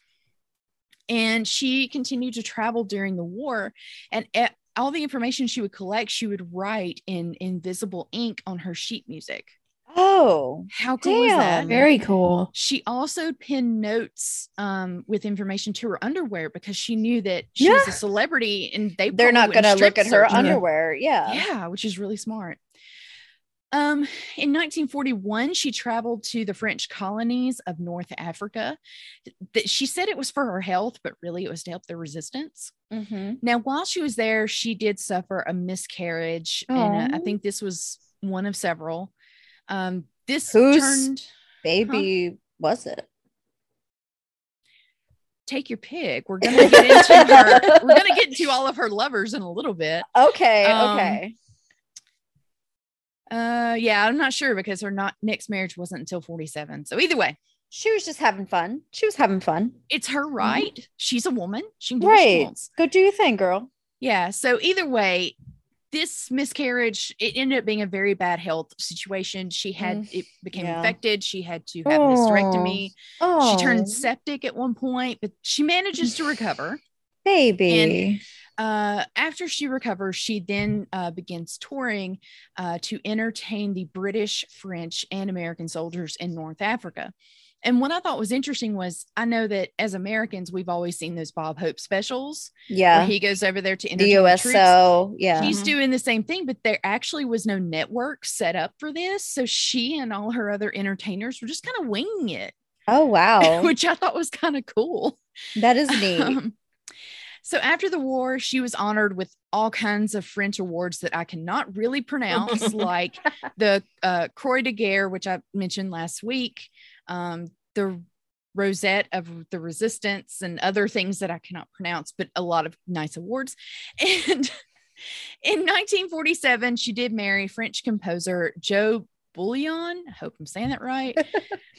B: And she continued to travel during the war, and all the information she would collect, she would write in invisible ink on her sheet music.
A: Oh.
B: How cool is that?
C: Very cool.
B: She also pinned notes um, with information to her underwear because she knew that she was a celebrity and they
A: They're not going to look at her underwear. Yeah.
B: Yeah, which is really smart. Um, in 1941, she traveled to the French colonies of North Africa. That she said it was for her health, but really it was to help the resistance.
A: Mhm.
B: Now, while she was there, she did suffer a miscarriage, and uh, I think this was one of several. Um, this
A: Whose-
B: turned
A: Baby, was it?
B: take your pick. We're gonna get into her. We're gonna get into all of her lovers in a little bit.
A: Okay.
B: Um,
A: okay.
B: Uh, yeah, I'm not sure because her not next marriage wasn't until 47. So either way,
A: She was just having fun. She was having fun.
B: it's her right. She's a woman. She can do what she wants.
A: Go do your thing, girl.
B: Yeah. So either way, this miscarriage it ended up being a very bad health situation. She had it became
A: yeah.
B: infected. She had to have a hysterectomy.
A: Oh,
B: She turned septic at one point, but she manages to recover.
A: baby.
B: Uh, after she recovers, she then uh, begins touring uh, to entertain the British, French, and American soldiers in North Africa. And what I thought was interesting was I know that as Americans, we've always seen those Bob Hope specials where
A: yeah.
B: he goes over there to
A: The
B: entertain the troops.
A: USO. Yeah.
B: He's
C: Mhm.
B: doing the same thing, but there actually was no network set up for this. So she and all her other entertainers were just kind of winging it,
A: oh, wow.
B: which I thought was kind of cool.
A: that is neat.
B: Um, so after the war, she was honored with all kinds of French awards that I cannot really pronounce, like the uh, Croix de Guerre, which I mentioned last week, um, the Rosette of the Resistance, and other things that I cannot pronounce, but a lot of nice awards. And in 1947, she did marry French composer Jo Bouillon. I hope I'm saying that right.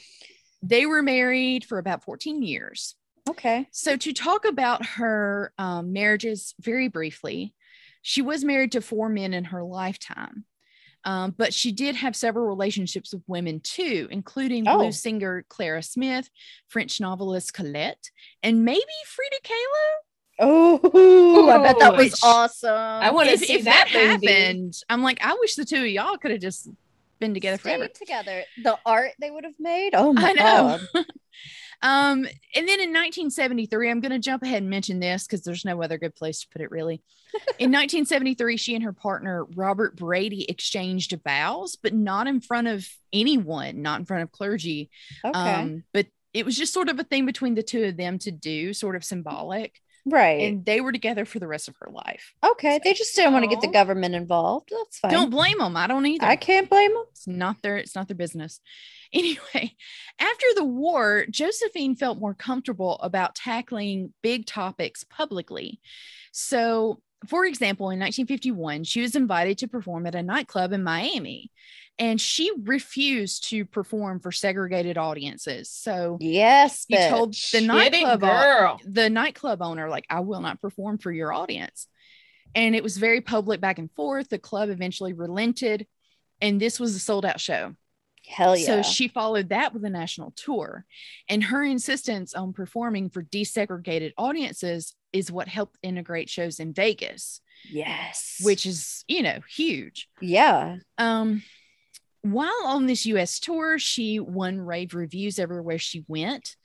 B: they were married for about 14 years.
A: okay.
B: So, to talk about her um, marriages very briefly, she was married to four men in her lifetime, um, but she did have several relationships with women too, including
A: Oh.
B: blues singer Clara Smith, French novelist Colette, and maybe Frida Kahlo.
A: Oh, I bet that was
B: which-
A: awesome.
C: I want to see
B: if
C: that,
B: that, happened, I'm like, I wish the two of y'all could have just been together
A: Stayed
B: forever.
A: together. The art they would have made. Oh my
B: I know.
A: god.
B: Um, and then in 1973, I'm going to jump ahead and mention this because there's no other good place to put it, really. in 1973, she and her partner, Robert Brady, exchanged vows, but not in front of anyone, not in front of clergy.
A: Okay.
B: Um, but it was just sort of a thing between the two of them to do, sort of symbolic.
A: Right.
B: And they were together for the rest of her life.
A: okay. They just didn't want to get the government involved. That's fine.
B: Don't blame them. I don't either.
A: I can't blame them.
B: It's not their it's not their business. Anyway, after the war, Josephine felt more comfortable about tackling big topics publicly. So, for example, in 1951, she was invited to perform at a nightclub in Miami, and she refused to perform for segregated audiences. So,
A: Yes.
B: he told the nightclub
C: girl.
B: the nightclub owner like i will not perform for your audience and it was very public back and forth the club eventually relented and this was a sold out show
A: Hell yeah.
B: so she followed that with a national tour and her insistence on performing for desegregated audiences is what helped integrate shows in vegas
A: yes.
B: which is you know huge
A: yeah.
B: um, while on this US tour, she won rave reviews everywhere she went,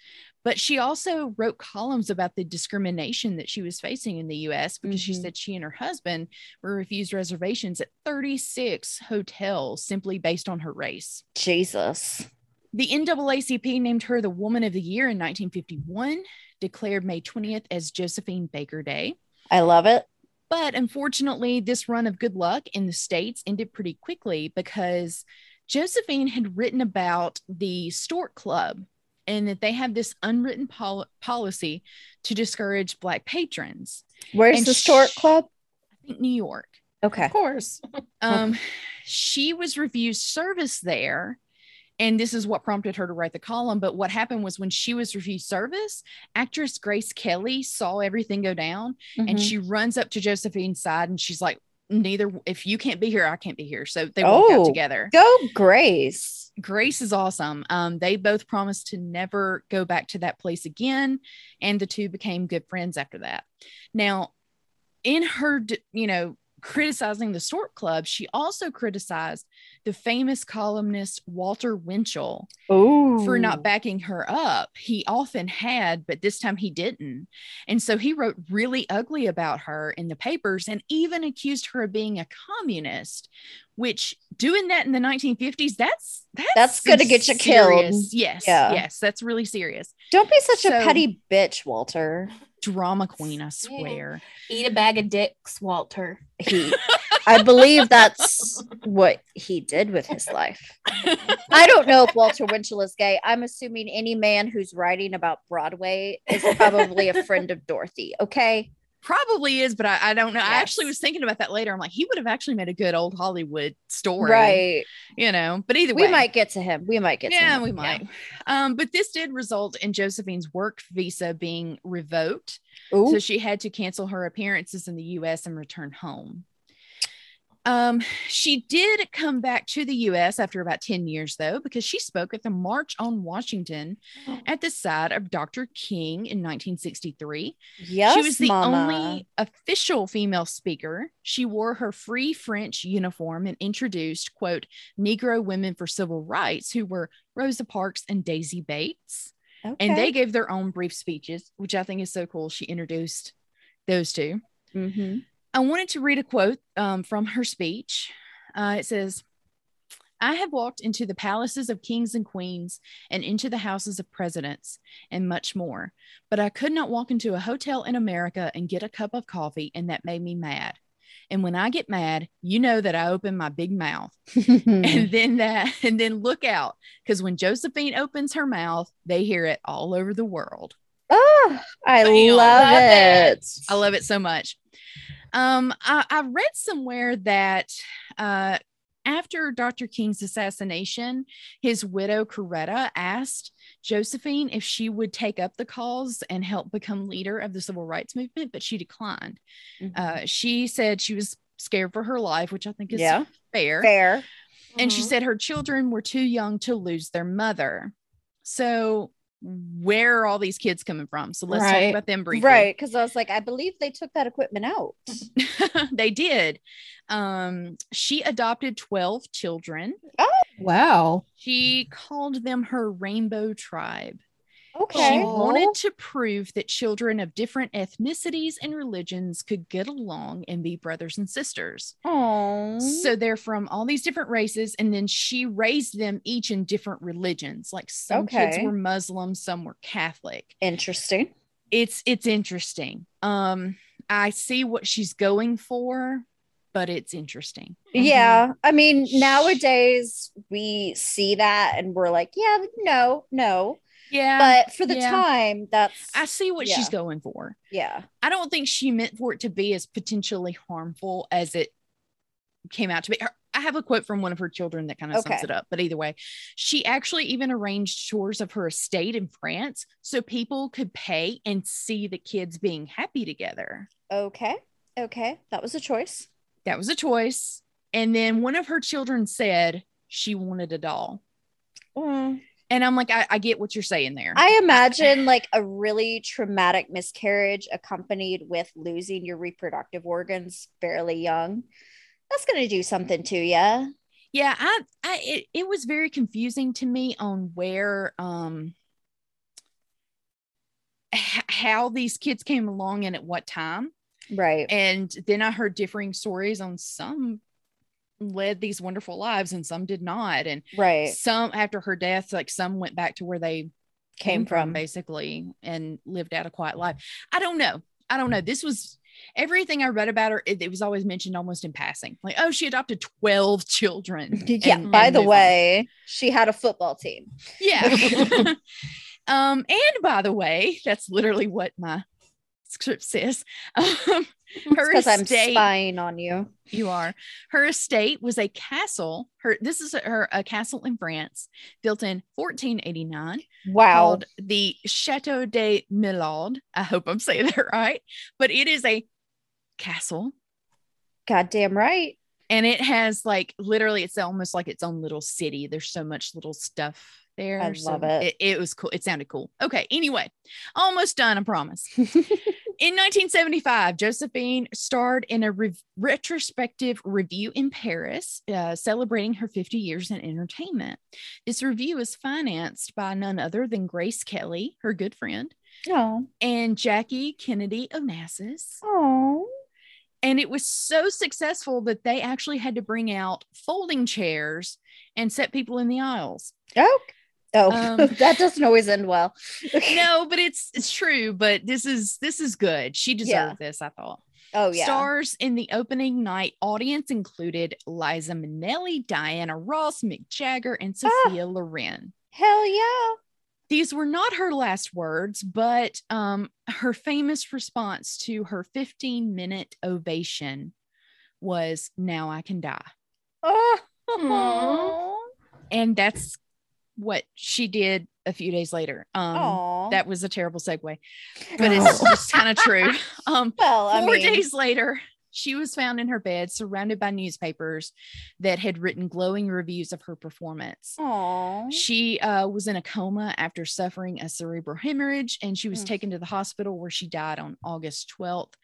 B: but she also wrote columns about the discrimination that she was facing in the US because she
A: Mhm.
B: said she and her husband were refused reservations at 36 hotels simply based on her race.
A: Jesus.
B: The NAACP named her the Woman of the Year in 1951, declared May 20th as Josephine Baker Day.
A: I love it.
B: But unfortunately, this run of good luck in the States ended pretty quickly because Josephine had written about the Stork Club and that they have this unwritten pol- policy to discourage Black patrons.
A: Where's
B: And
A: the Stork
B: sh-
A: Club?
B: I think New York.
A: Okay.
C: Of course.
B: Um, she was refused service there. And this is what prompted her to write the column. But what happened was when she was refused service, actress Grace Kelly saw everything go down and
A: Mhm.
B: she runs up to Josephine's side and she's like, Neither, if you can't be here, I can't be here. So they walk
A: Oh.
B: out together.
A: Go Grace.
B: Grace is awesome. Um, they both promised to never go back to that place again. And the two became good friends after that. Now, in her, you know, criticizing the Stork Club, she also criticized the famous columnist Walter Winchell
A: Oh.
B: for not backing her up. He often had, but this time he didn't. And so he wrote really ugly about her in the papers and even accused her of being a communist, which doing that in the 1950s, that's that's,
A: That's gonna get you killed.
B: serious- Yes.
A: Yeah.
B: Yes. That's really serious.
A: Don't be such a petty bitch, Walter.
B: Drama queen, I swear.
C: Eat a bag of dicks, Walter.
A: He I believe that's what he did with his life. I don't know if Walter Winchell is gay. I'm assuming any man who's writing about Broadway is probably a friend of Dorothy. Okay.
B: Probably is, but I, I don't know. I actually was thinking about that later. I'm like, he would have actually made a good old Hollywood story,
A: Right.
B: You know, but either way.
A: We might get to him. We might get to
B: yeah, we might. Um, but this did result in Josephine's work visa being revoked,
A: Ooh.
B: so she had to cancel her appearances in the U.S. and return home. Um, she did come back to the U.S. after about 10 years, though, because she spoke at the March on Washington at the side of Dr. King in 1963.
A: yes,
B: she was the
A: mama.
B: only official female speaker. She wore her free French uniform and introduced, quote, Negro women for civil rights, who were Rosa Parks and Daisy Bates. And they gave their own brief speeches, which I think is so cool. She introduced those two.
A: Mhm.
B: I wanted to read a quote um, from her speech. Uh, it says, I have walked into the palaces of kings and queens and into the houses of presidents and much more, but I could not walk into a hotel in America and get a cup of coffee, and that made me mad. And when I get mad, you know that I open my big mouth and then that, and then look out because when Josephine opens her mouth, they hear it all over the world.
A: I love,
C: Love
A: it.
C: it.
B: I love it so much. Um, I, I read somewhere that uh, after Dr. King's assassination, his widow Coretta asked Josephine if she would take up the cause and help become leader of the civil rights movement, but she declined.
A: Mhm.
B: Uh, she said she was scared for her life, which I think is
A: yeah,
B: fair.
A: fair.
B: And she
C: Mhm.
B: said her children were too young to lose their mother. So, where are all these kids coming from? So, let's talk about them briefly.
A: Right. Because I was like, I believe they took that equipment out.
B: they did. Um, she adopted 12 children.
C: Oh, wow.
B: She called them her rainbow tribe.
A: Okay.
B: She wanted to prove that children of different ethnicities and religions could get along and be brothers and sisters.
A: Oh.
B: So they're from all these different races, and then she raised them each in different religions. Like some kids were Muslim, some were Catholic.
A: interesting.
B: It's it's interesting. Um, I see what she's going for, but it's interesting.
A: Yeah. I mean, nowadays we see that and we're like, yeah, no, no.
B: Yeah,
A: But for the
B: yeah.
A: time, that's
B: I see what she's going for.
A: yeah.
B: I don't think she meant for it to be as potentially harmful as it came out to be. Her- I have a quote from one of her children that kind of sums it up. But either way, she actually even arranged tours of her estate in France so people could pay and see the kids being happy together.
A: Okay. Okay. That was a choice.
B: That was a choice. And then one of her children said she wanted a doll.
A: Mm.
B: And I'm like, I, I get what you're saying there.
A: I imagine like a really traumatic miscarriage accompanied with losing your reproductive organs fairly young. That's going to do something to you.
B: yeah i i it, it was very confusing to me on where um h- how these kids came along and at what time
A: Right.
B: and then i heard differing stories on some led these wonderful lives and some did not and
A: Right.
B: some after her death like some went back to where they
A: Came from.
B: basically and lived out a quiet life i don't know i don't know this was everything i read about her it, it was always mentioned almost in passing like oh she adopted 12 children
A: Yeah.
B: and-
A: by
B: and
A: the
B: moved on.
A: way, she had a football team.
B: Yeah. um, and by the way, that's literally what my script says. Um, her
A: Because I'm spying on you.
B: you are. Her estate was a castle. Her this is her a castle in France, built in 1489,
A: Wow.
B: called the Chateau de Milord. I hope I'm saying that right, but it is a castle.
A: Goddamn right.
B: and it has like literally it's almost like its own little city there's so much little stuff there
A: I
B: so
A: love it.
B: it, it was cool it sounded cool okay anyway almost done i promise in 1975 josephine starred in a re- retrospective review in paris uh, celebrating her 50 years in entertainment this review was financed by none other than grace kelly her good friend
A: Oh.
B: and jackie kennedy onassis
A: Oh.
B: and it was so successful that they actually had to bring out folding chairs and set people in the aisles.
A: Oh. Oh,
B: Um,
A: that doesn't always end well.
B: No, but it's it's true. But this is this is good. She deserved this, I thought.
A: Oh yeah.
B: Stars in the opening night audience included Liza Minnelli, Diana Ross, Mick Jagger, and
A: Ah.
B: Sophia Loren.
A: Hell yeah.
B: these were not her last words, but um, her famous response to her 15 minute ovation was, Now I can die.
A: Oh.
B: And that's what she did a few days later. Um,
A: Aw.
B: that was a terrible segue, but it's just kind of true. Um,
A: well, I
B: Four
A: mean,
B: days later, she was found in her bed, surrounded by newspapers that had written glowing reviews of her performance.
A: aw.
B: She uh, was in a coma after suffering a cerebral hemorrhage, and she was
A: Mm.
B: taken to the hospital where she died on August 12th,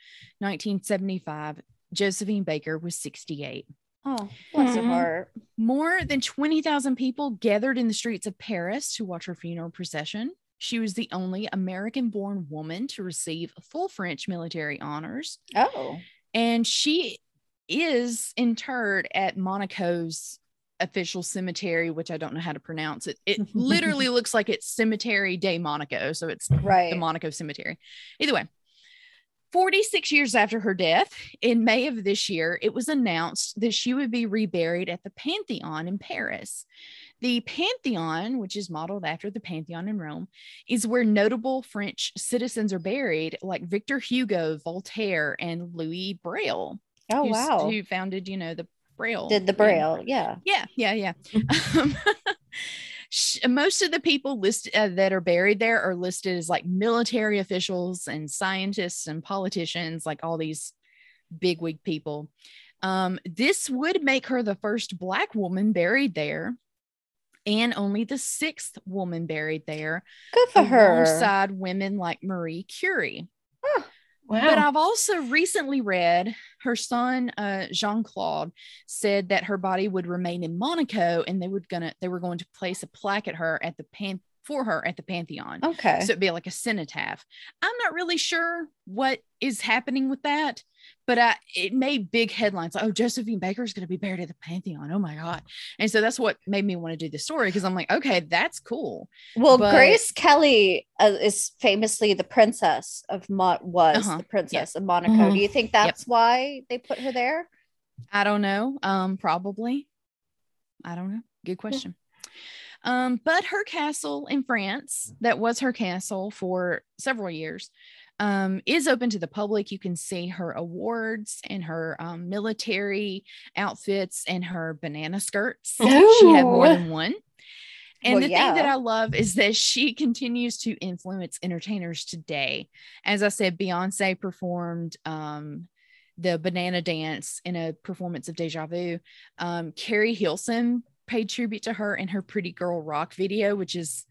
B: 1975. Josephine Baker was 68.
A: Oh, bless her
C: Mhm.
A: heart.
B: More than 20,000 people gathered in the streets of Paris to watch her funeral procession. She was the only American born woman to receive full French military honors
A: Oh,
B: and she is interred at Monaco's official cemetery, which I don't know how to pronounce it. It literally looks like it's Cemetery de Monaco, so it's
A: right.
B: the Monaco Cemetery. Either way, 46 years after her death, in May of this year, it was announced that she would be reburied at the Pantheon in Paris. The Pantheon, which is modeled after the Pantheon in Rome, is where notable French citizens are buried, like Victor Hugo, Voltaire, and Louis Braille,
A: oh, wow.
B: who founded, you know, the Braille.
A: Did the braille. Yeah.
B: Yeah, yeah, yeah. Um, sh- most of the people listed uh, that are buried there are listed as like military officials and scientists and politicians, like all these bigwig people. Um, this would make her the first Black woman buried there, and only the sixth woman buried there,
A: Good for her.
B: alongside women like Marie Curie.
C: Wow.
B: But I've also recently read her son uh, Jean Claude said that her body would remain in Monaco, and they would gonna they were going to place a plaque at her at the pan for her at the Pantheon.
A: Okay.
B: So it'd be like a cenotaph. I'm not really sure what is happening with that, but I, it made big headlines like, oh, Josephine Baker is going to be buried at the Pantheon. Oh my God. And so that's what made me want to do the story because I'm like, okay, that's cool.
A: Well,
B: But-
A: Grace Kelly uh, is famously the princess of Mo- was
B: Uh-huh.
A: the princess of Monaco. Do you think that's why they put her there?
B: I don't know. Um, probably. I don't know. Good question. Um, but her castle in France, that was her castle for several years, um, is open to the public. You can see her awards and her um, military outfits and her banana skirts. She had more than one. And
A: Well,
B: the
A: yeah.
B: thing that I love is that she continues to influence entertainers today. As I said, Beyonce performed um, the banana dance in a performance of Deja Vu. Um, Keri Hilson paid tribute to her in her Pretty Girl Rock video, which is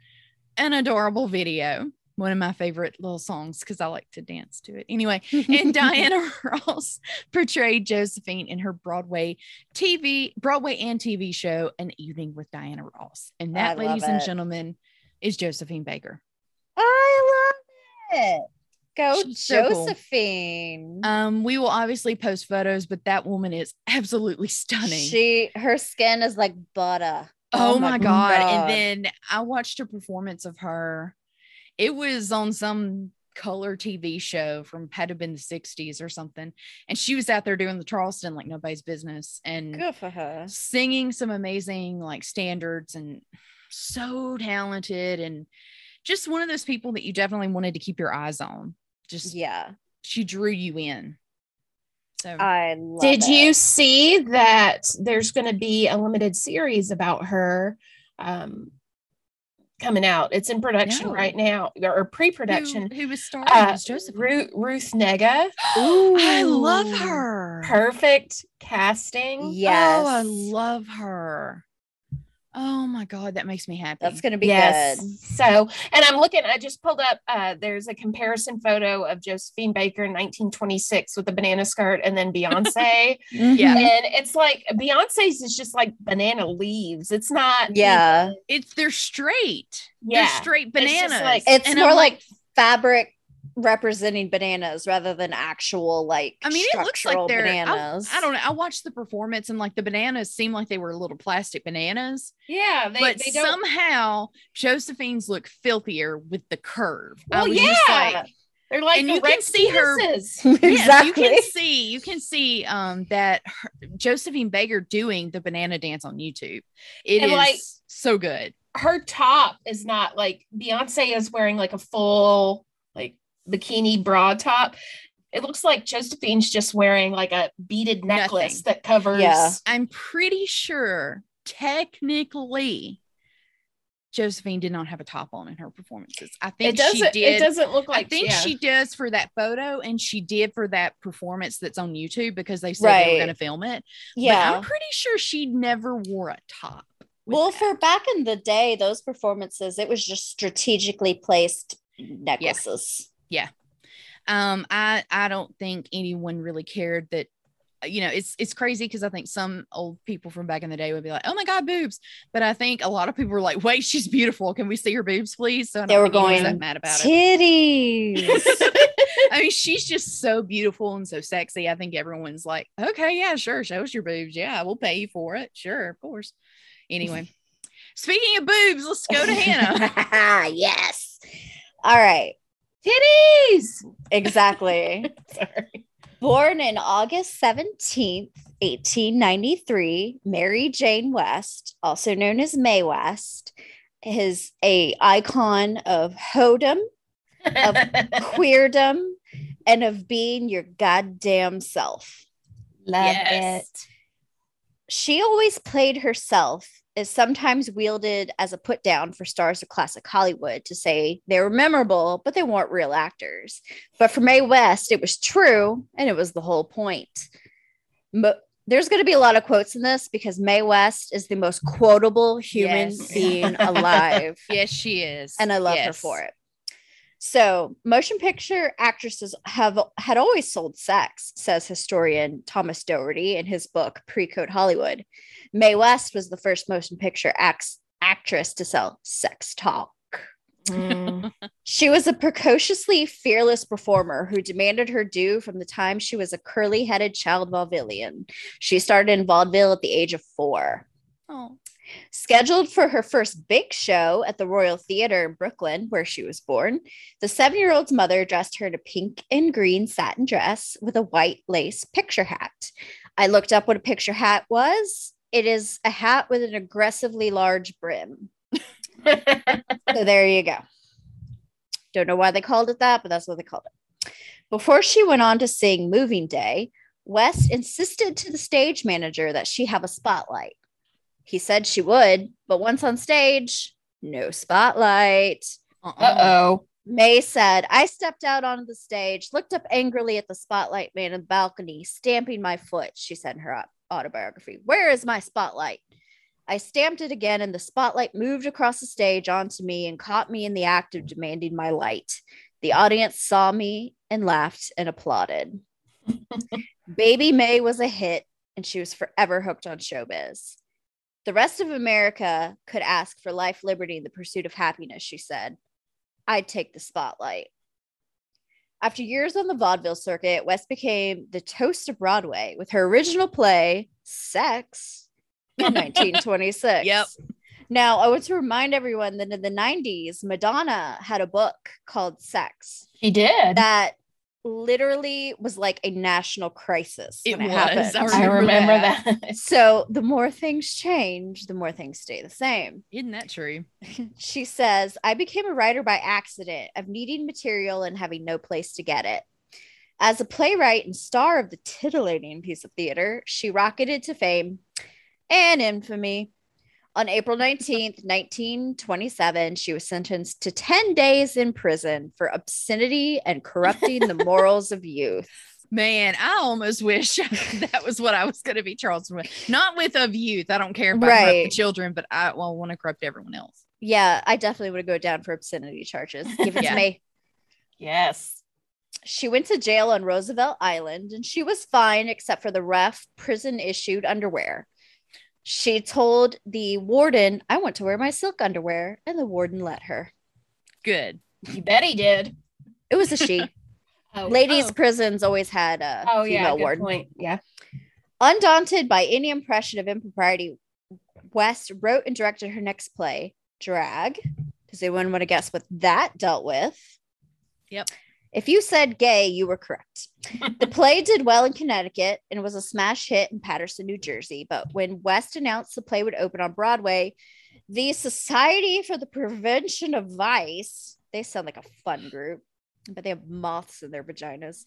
B: an adorable video. One of my favorite little songs because I like to dance to it. Anyway, and Diana Ross portrayed Josephine in her Broadway TV, Broadway and TV show, An Evening with Diana Ross. And that, ladies and gentlemen, is Josephine Baker.
A: I love it. Go
B: She's so cool.
A: Josephine.
B: Um, we will obviously post photos, but that woman is absolutely stunning.
A: She her skin is like butter.
B: oh, my god.
A: God.
B: And then I watched a performance of her. It was on some color TV show from had to been the 60s or something. And she was out there doing the Charleston like nobody's business and
A: Good for her.
B: singing some amazing like standards and so talented and just one of those people that you definitely wanted to keep your eyes on. Just
A: Yeah,
B: she drew you in. So
A: I love
C: Did
A: it.
C: you see that there's going to be a limited series about her um, coming out? It's in production
B: No.
C: right now or pre-production.
B: who, who was starring
C: Uh,
B: Joseph?
C: Ruth, Ruth Negga,
B: I love her.
C: perfect casting.
A: Yes,
B: Oh, I love her. Oh my god, that makes me happy.
A: that's gonna be
C: yes.
A: good.
C: So, and I'm looking, I just pulled up, uh, there's a comparison photo of Josephine Baker in 1926 with a banana skirt and then Beyonce.
B: Yeah.
C: and it's like Beyonce's is just like banana leaves. It's not,
A: Yeah,
B: it's they're straight.
C: Yeah.
B: They're straight
C: It's
B: bananas.
C: like-
A: it's
B: And
A: more
B: I'm
A: like fabric representing bananas rather than actual like.
B: I mean, it looks like they're.
A: Bananas.
B: I don't know. I watched the performance and like the bananas seem like they were little plastic bananas,
C: yeah, they,
B: but
C: they don't.
B: somehow Josephine's look filthier with the curve. I
C: Well, yeah.
B: like,
C: they're like
B: and you can
C: erect
B: see her-
C: penises.
B: Yeah, you can see you can see um that her, Josephine Baker doing the banana dance on YouTube. It is
C: And, like,
B: so good.
C: her top is not like Beyonce is wearing like a full like bikini bra top. It looks like Josephine's just wearing like a beaded necklace
B: Nothing.
C: that covers.
A: Yeah.
B: I'm pretty sure technically Josephine did not have a top on in her performances. I think
C: It doesn't.
B: she did.
C: It doesn't look like.
B: I think
C: yeah.
B: she does for that photo, and she did for that performance that's on YouTube because they said they were
A: Right.
B: going to film it. But
A: Yeah.
B: I'm pretty sure she never wore a top.
A: Well,
B: that.
A: for back in the day, those performances, it was just strategically placed necklaces.
B: Um, I I don't think anyone really cared that. You know, it's it's crazy because I think some old people from back in the day would be like, "Oh my god, boobs," but I think a lot of people were like, "Wait, she's beautiful. Can we see her boobs, please?" So I
A: They
B: don't
A: were going,
B: that mad about it.
A: Titties.
B: I mean, she's just so beautiful and so sexy. I think everyone's like, okay, yeah, sure, show us your boobs. Yeah, we'll pay you for it. Sure, of course. Anyway, speaking of boobs, let's go to Hannah.
A: yes. All right.
C: Titties.
A: Exactly.
C: Sorry.
A: Born in August 17th, 1893, Mary Jane West, also known as Mae West, is a icon of hodom, of queerdom, and of being your goddamn self.
C: Love
B: Yes.
C: it.
A: She always played herself, is sometimes wielded as a put down for stars of classic Hollywood to say they were memorable, but they weren't real actors. But for Mae West, it was true, and it was the whole point. But there's going to be a lot of quotes in this because Mae West is the most quotable human
B: Yes.
A: being alive
B: yes, she is.
A: and I love her for it. So, motion picture actresses have had always sold sex, says historian Thomas Doherty in his book Pre-Code Hollywood. Mae West was the first motion picture act- actress to sell sex talk.
C: Mm.
A: She was a precociously fearless performer who demanded her due from the time she was a curly-headed child vaudevillian. She started in vaudeville at the age of four.
B: Oh,
A: Scheduled for her first big show at the Royal Theater in Brooklyn, where she was born, the seven year old's mother dressed her in a pink and green satin dress with a white lace picture hat. I looked up what a picture hat was. It is a hat with an aggressively large brim. So there you go. Don't know why they called it that, but that's what they called it. Before she went on to sing Moving Day, West insisted to the stage manager that she have a spotlight. He said she would, but once on stage, no spotlight.
B: uh-uh.
C: Uh oh.
A: May said, I stepped out onto the stage, looked up angrily at the spotlight man in the balcony, stamping my foot, she said in her au- autobiography. Where is my spotlight? I stamped it again, and the spotlight moved across the stage onto me and caught me in the act of demanding my light. The audience saw me and laughed and applauded. Baby May was a hit, and she was forever hooked on showbiz. The rest of America could ask for life, liberty, and the pursuit of happiness, she said. I'd take the spotlight. After years on the vaudeville circuit, West became the toast of Broadway with her original play, Sex, in 1926.
B: Yep.
A: Now, I want to remind everyone that in the 90s, Madonna had a book called Sex
C: She did.
A: that literally was like a national crisis.
B: It
A: when
B: was.
A: happened.
B: I
C: I
B: remember
C: remember
B: that.
C: that.
A: So the more things change, the more things stay the same.
B: Isn't that true?
A: She says, I became a writer by accident of needing material and having no place to get it. As a playwright and star of the titillating piece of theater, she rocketed to fame and infamy. On April 19th, 1927, she was sentenced to 10 days in prison for obscenity and corrupting the morals of youth.
B: Man, I almost wish that was what I was going to be charged with. Not with of youth. I don't care if I corrupt the children, but I well, want to corrupt everyone else.
A: Yeah, I definitely would go down for obscenity charges. Give it
B: Yeah.
A: to me.
C: yes.
A: She went to jail on Roosevelt Island and she was fine except for the rough prison issued underwear. She told the warden, I want to wear my silk underwear, and the warden let her.
B: Good.
C: You bet he did.
A: It was a she.
C: Oh,
A: Ladies'
C: oh.
A: prisons always had a
C: Oh yeah,
A: female
C: good
A: warden.
C: point. Yeah.
A: Undaunted by any impression of impropriety, West wrote and directed her next play, Drag. Does anyone want to guess what that dealt with?
B: Yep.
A: If you said gay, you were correct. the play did well in Connecticut and was a smash hit in Paterson, New Jersey. But when West announced the play would open on Broadway, The Society for the Prevention of Vice, they sound like a fun group, but they have moths in their vaginas,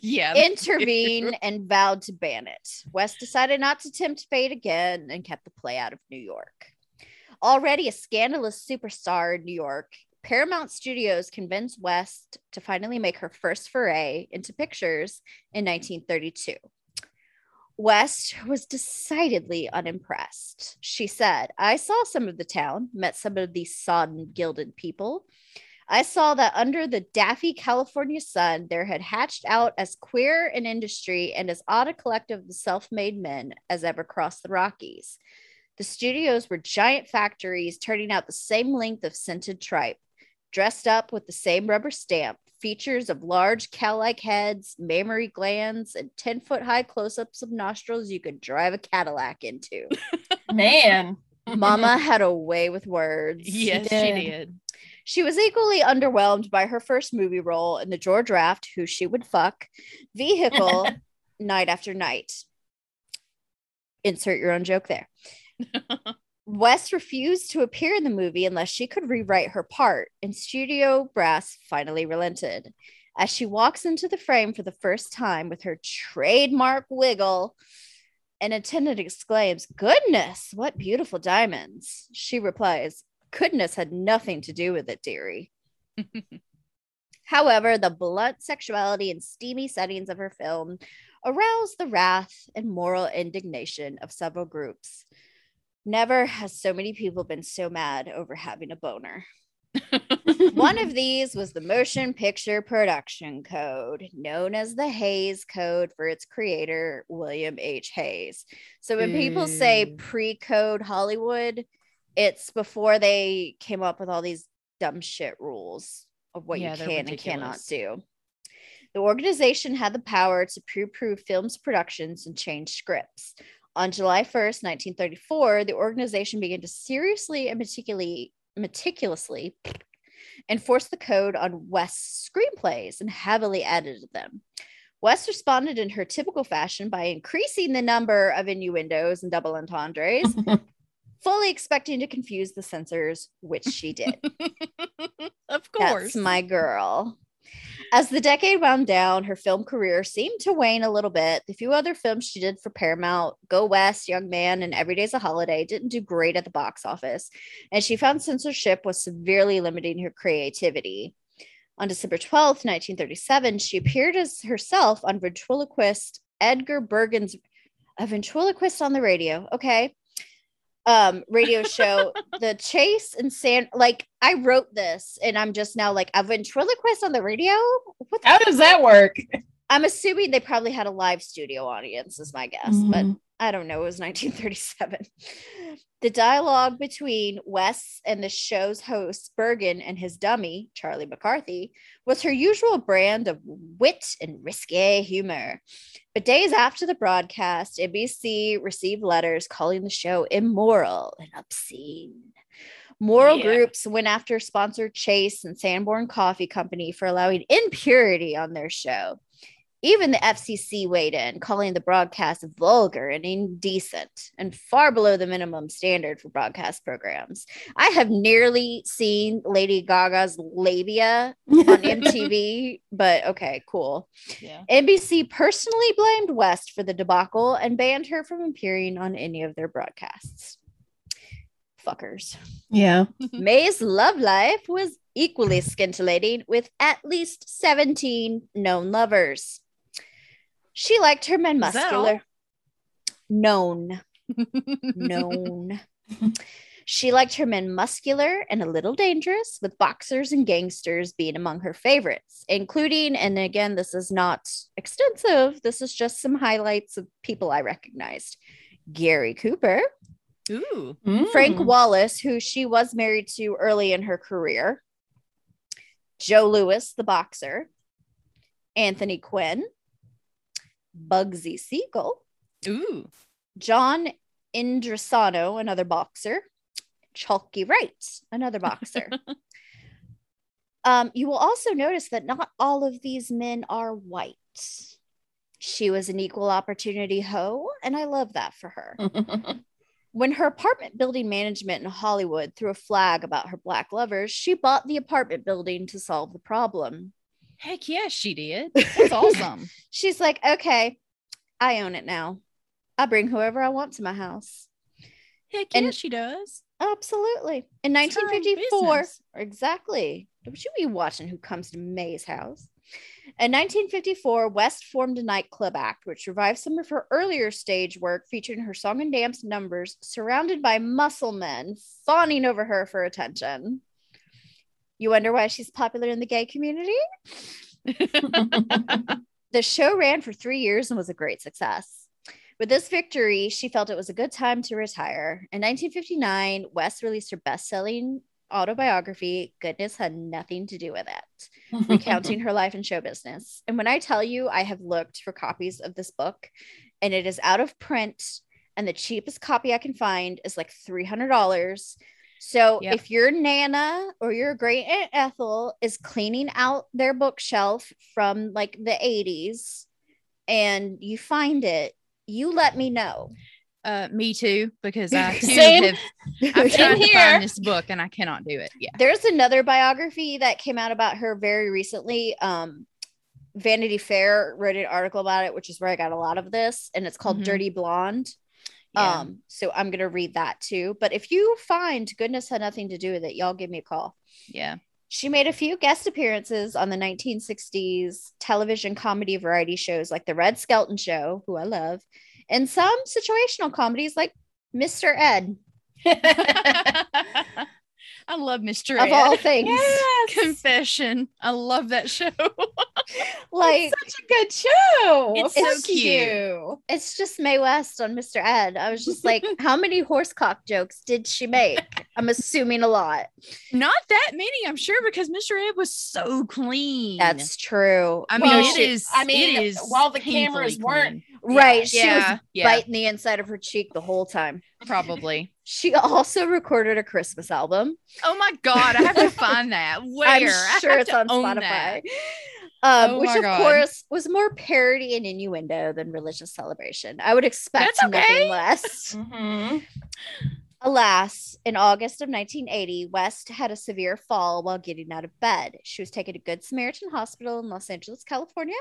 B: yeah.
A: intervened and vowed to ban it. West decided not to tempt fate again and kept the play out of New York. Already a scandalous superstar in New York, Paramount Studios convinced West to finally make her first foray into pictures in 1932. West was decidedly unimpressed. She said, I saw some of the town, met some of these sodden, gilded people. I saw that under the daffy California sun, there had hatched out as queer an industry and as odd a collective of self made men as ever crossed the Rockies. The studios were giant factories turning out the same length of scented tripe, dressed up with the same rubber stamp, features of large cow like heads, mammary glands, and 10 foot high close ups of nostrils you could drive a Cadillac into.
C: Man.
A: Mama had a way with words.
B: Yes,
C: did.
B: she did.
A: She was equally underwhelmed by her first movie role in the George Raft, Who She Would Fuck, vehicle Night After Night. Insert your own joke there. West refused to appear in the movie unless she could rewrite her part, and studio brass finally relented. As she walks into the frame for the first time with her trademark wiggle, an attendant exclaims, Goodness, what beautiful diamonds. She replies, Goodness had nothing to do with it, dearie. However, the blunt sexuality and steamy settings of her film aroused the wrath and moral indignation of several groups. Never has so many people been so mad over having a boner. One of these was the Motion Picture Production Code, known as the Hays Code for its creator, William H. Hays. So when people say pre code Hollywood, it's before they came up with all these dumb shit rules of what
B: Yeah,
A: you can and cannot do. The organization had the power to pre approve films productions and change scripts. On July 1st, 1934, the organization began to seriously and meticulously, meticulously enforce the code on West's screenplays and heavily edited them. West responded in her typical fashion by increasing the number of innuendos and double entendres, fully expecting to confuse the censors, which she did.
B: of course.
A: That's my girl. As the decade wound down, her film career seemed to wane a little bit. The few other films she did for Paramount, Go West, Young Man, and Every Day's a Holiday, didn't do great at the box office, and she found censorship was severely limiting her creativity. On December 12th, 1937, she appeared as herself on ventriloquist Edgar Bergen's A Ventriloquist on the Radio. Okay. Um, radio show, The Chase and San. Like, I wrote this and I'm just now like, a ventriloquist on the radio? What the
C: How does that work?
A: I'm assuming they probably had a live studio audience, is my guess, but
C: Mhm.
A: I don't know. It was 1937. The dialogue between West and the show's host, Bergen, and his dummy, Charlie McCarthy, was her usual brand of wit and risque humor. But days after the broadcast, NBC received letters calling the show immoral and obscene. Moral
C: Yeah.
A: groups went after sponsor Chase and Sanborn Coffee Company for allowing impurity on their show. Even the FCC weighed in, calling the broadcast vulgar and indecent and far below the minimum standard for broadcast programs. I have nearly seen Lady Gaga's labia on MTV, but okay, cool.
B: yeah.
A: NBC personally blamed West for the debacle and banned her from appearing on any of their broadcasts. Fuckers.
C: yeah.
A: May's love life was equally scintillating with at least 17 known lovers. She liked her men
B: Is that all?
A: muscular. Known. known. She liked her men muscular and a little dangerous, with boxers and gangsters being among her favorites, including, and again, this is not extensive, this is just some highlights of people I recognized Gary Cooper,
B: Ooh.
A: Frank
C: Mm.
A: Wallace, who she was married to early in her career, Joe Louis, the boxer, Anthony Quinn, Bugsy Siegel,
B: Ooh.
A: John Indrisano, another boxer, Chalky Wright, another boxer. um, you will also notice that not all of these men are white. She was an equal opportunity hoe, and I love that for her. When her apartment building management in Hollywood threw a flag about her black lovers, she bought the apartment building to solve the problem.
B: Heck yeah, she did. That's awesome.
A: She's like, okay, I own it now. I bring whoever I want to my house.
B: Heck yeah, she does.
A: Absolutely. In
B: It's
A: 1954,
B: business.
A: exactly. Don't you be watching who comes to May's house? In 1954, West formed a nightclub act, which revived some of her earlier stage work, featuring her song and dance numbers, surrounded by muscle men fawning over her for attention. You wonder why she's popular in the gay community? The show ran for three years and was a great success. With this victory, she felt it was a good time to retire. In 1959, West released her best selling autobiography, Goodness Had Nothing to Do with It, recounting her life in show business. And when I tell you, I have looked for copies of this book and it is out of print, and the cheapest copy I can find is like $300. So
B: Yep.
A: if your Nana or your great Aunt Ethel is cleaning out their bookshelf from like the 80s and you find it, you let me know.
B: Uh, me too, because I too have I've
C: Same
B: tried to find this book and I cannot do it. Yeah.
A: There's another biography that came out about her very recently. Um, Vanity Fair wrote an article about it, which is where I got a lot of this, and it's called
B: Mhm.
A: Dirty Blonde.
B: Yeah.
A: Um, so I'm gonna read that too. But if you find goodness had nothing to do with it, y'all give me a call.
B: yeah.
A: She made a few guest appearances on the 1960s television comedy variety shows like The Red Skelton Show, who I love, and some situational comedies like Mr. Ed,
B: I love Mr.
A: of
B: Ed.
A: all things.
C: yes.
B: Confession. I love that show.
A: Like,
C: such a good show.
B: It's
C: Of
B: so
C: course
B: cute.
A: it's just Mae West on Mr. Ed. I was just like, how many horsecock jokes did she make? I'm assuming a lot.
B: Not that many, I'm sure, because Mr. Ed was so clean.
A: That's true.
B: I mean,
C: Well,
B: it is.
C: I mean,
B: it is
C: while the
B: painfully
C: cameras weren't-
B: clean.
A: right. She
B: yeah,
A: was
B: yeah,
A: biting the inside of her cheek the whole time.
B: probably.
A: She also recorded a Christmas album.
B: Oh my god, I have to find that. Where?
A: I'm sure it's on Spotify. Um,
B: Oh
A: which of
B: God.
A: course was more parody and innuendo than religious celebration. I would expect
B: That's okay.
A: nothing less.
C: Mhm.
A: Alas, in August of 1980, West had a severe fall while getting out of bed. She was taken to Good Samaritan Hospital in Los Angeles, California,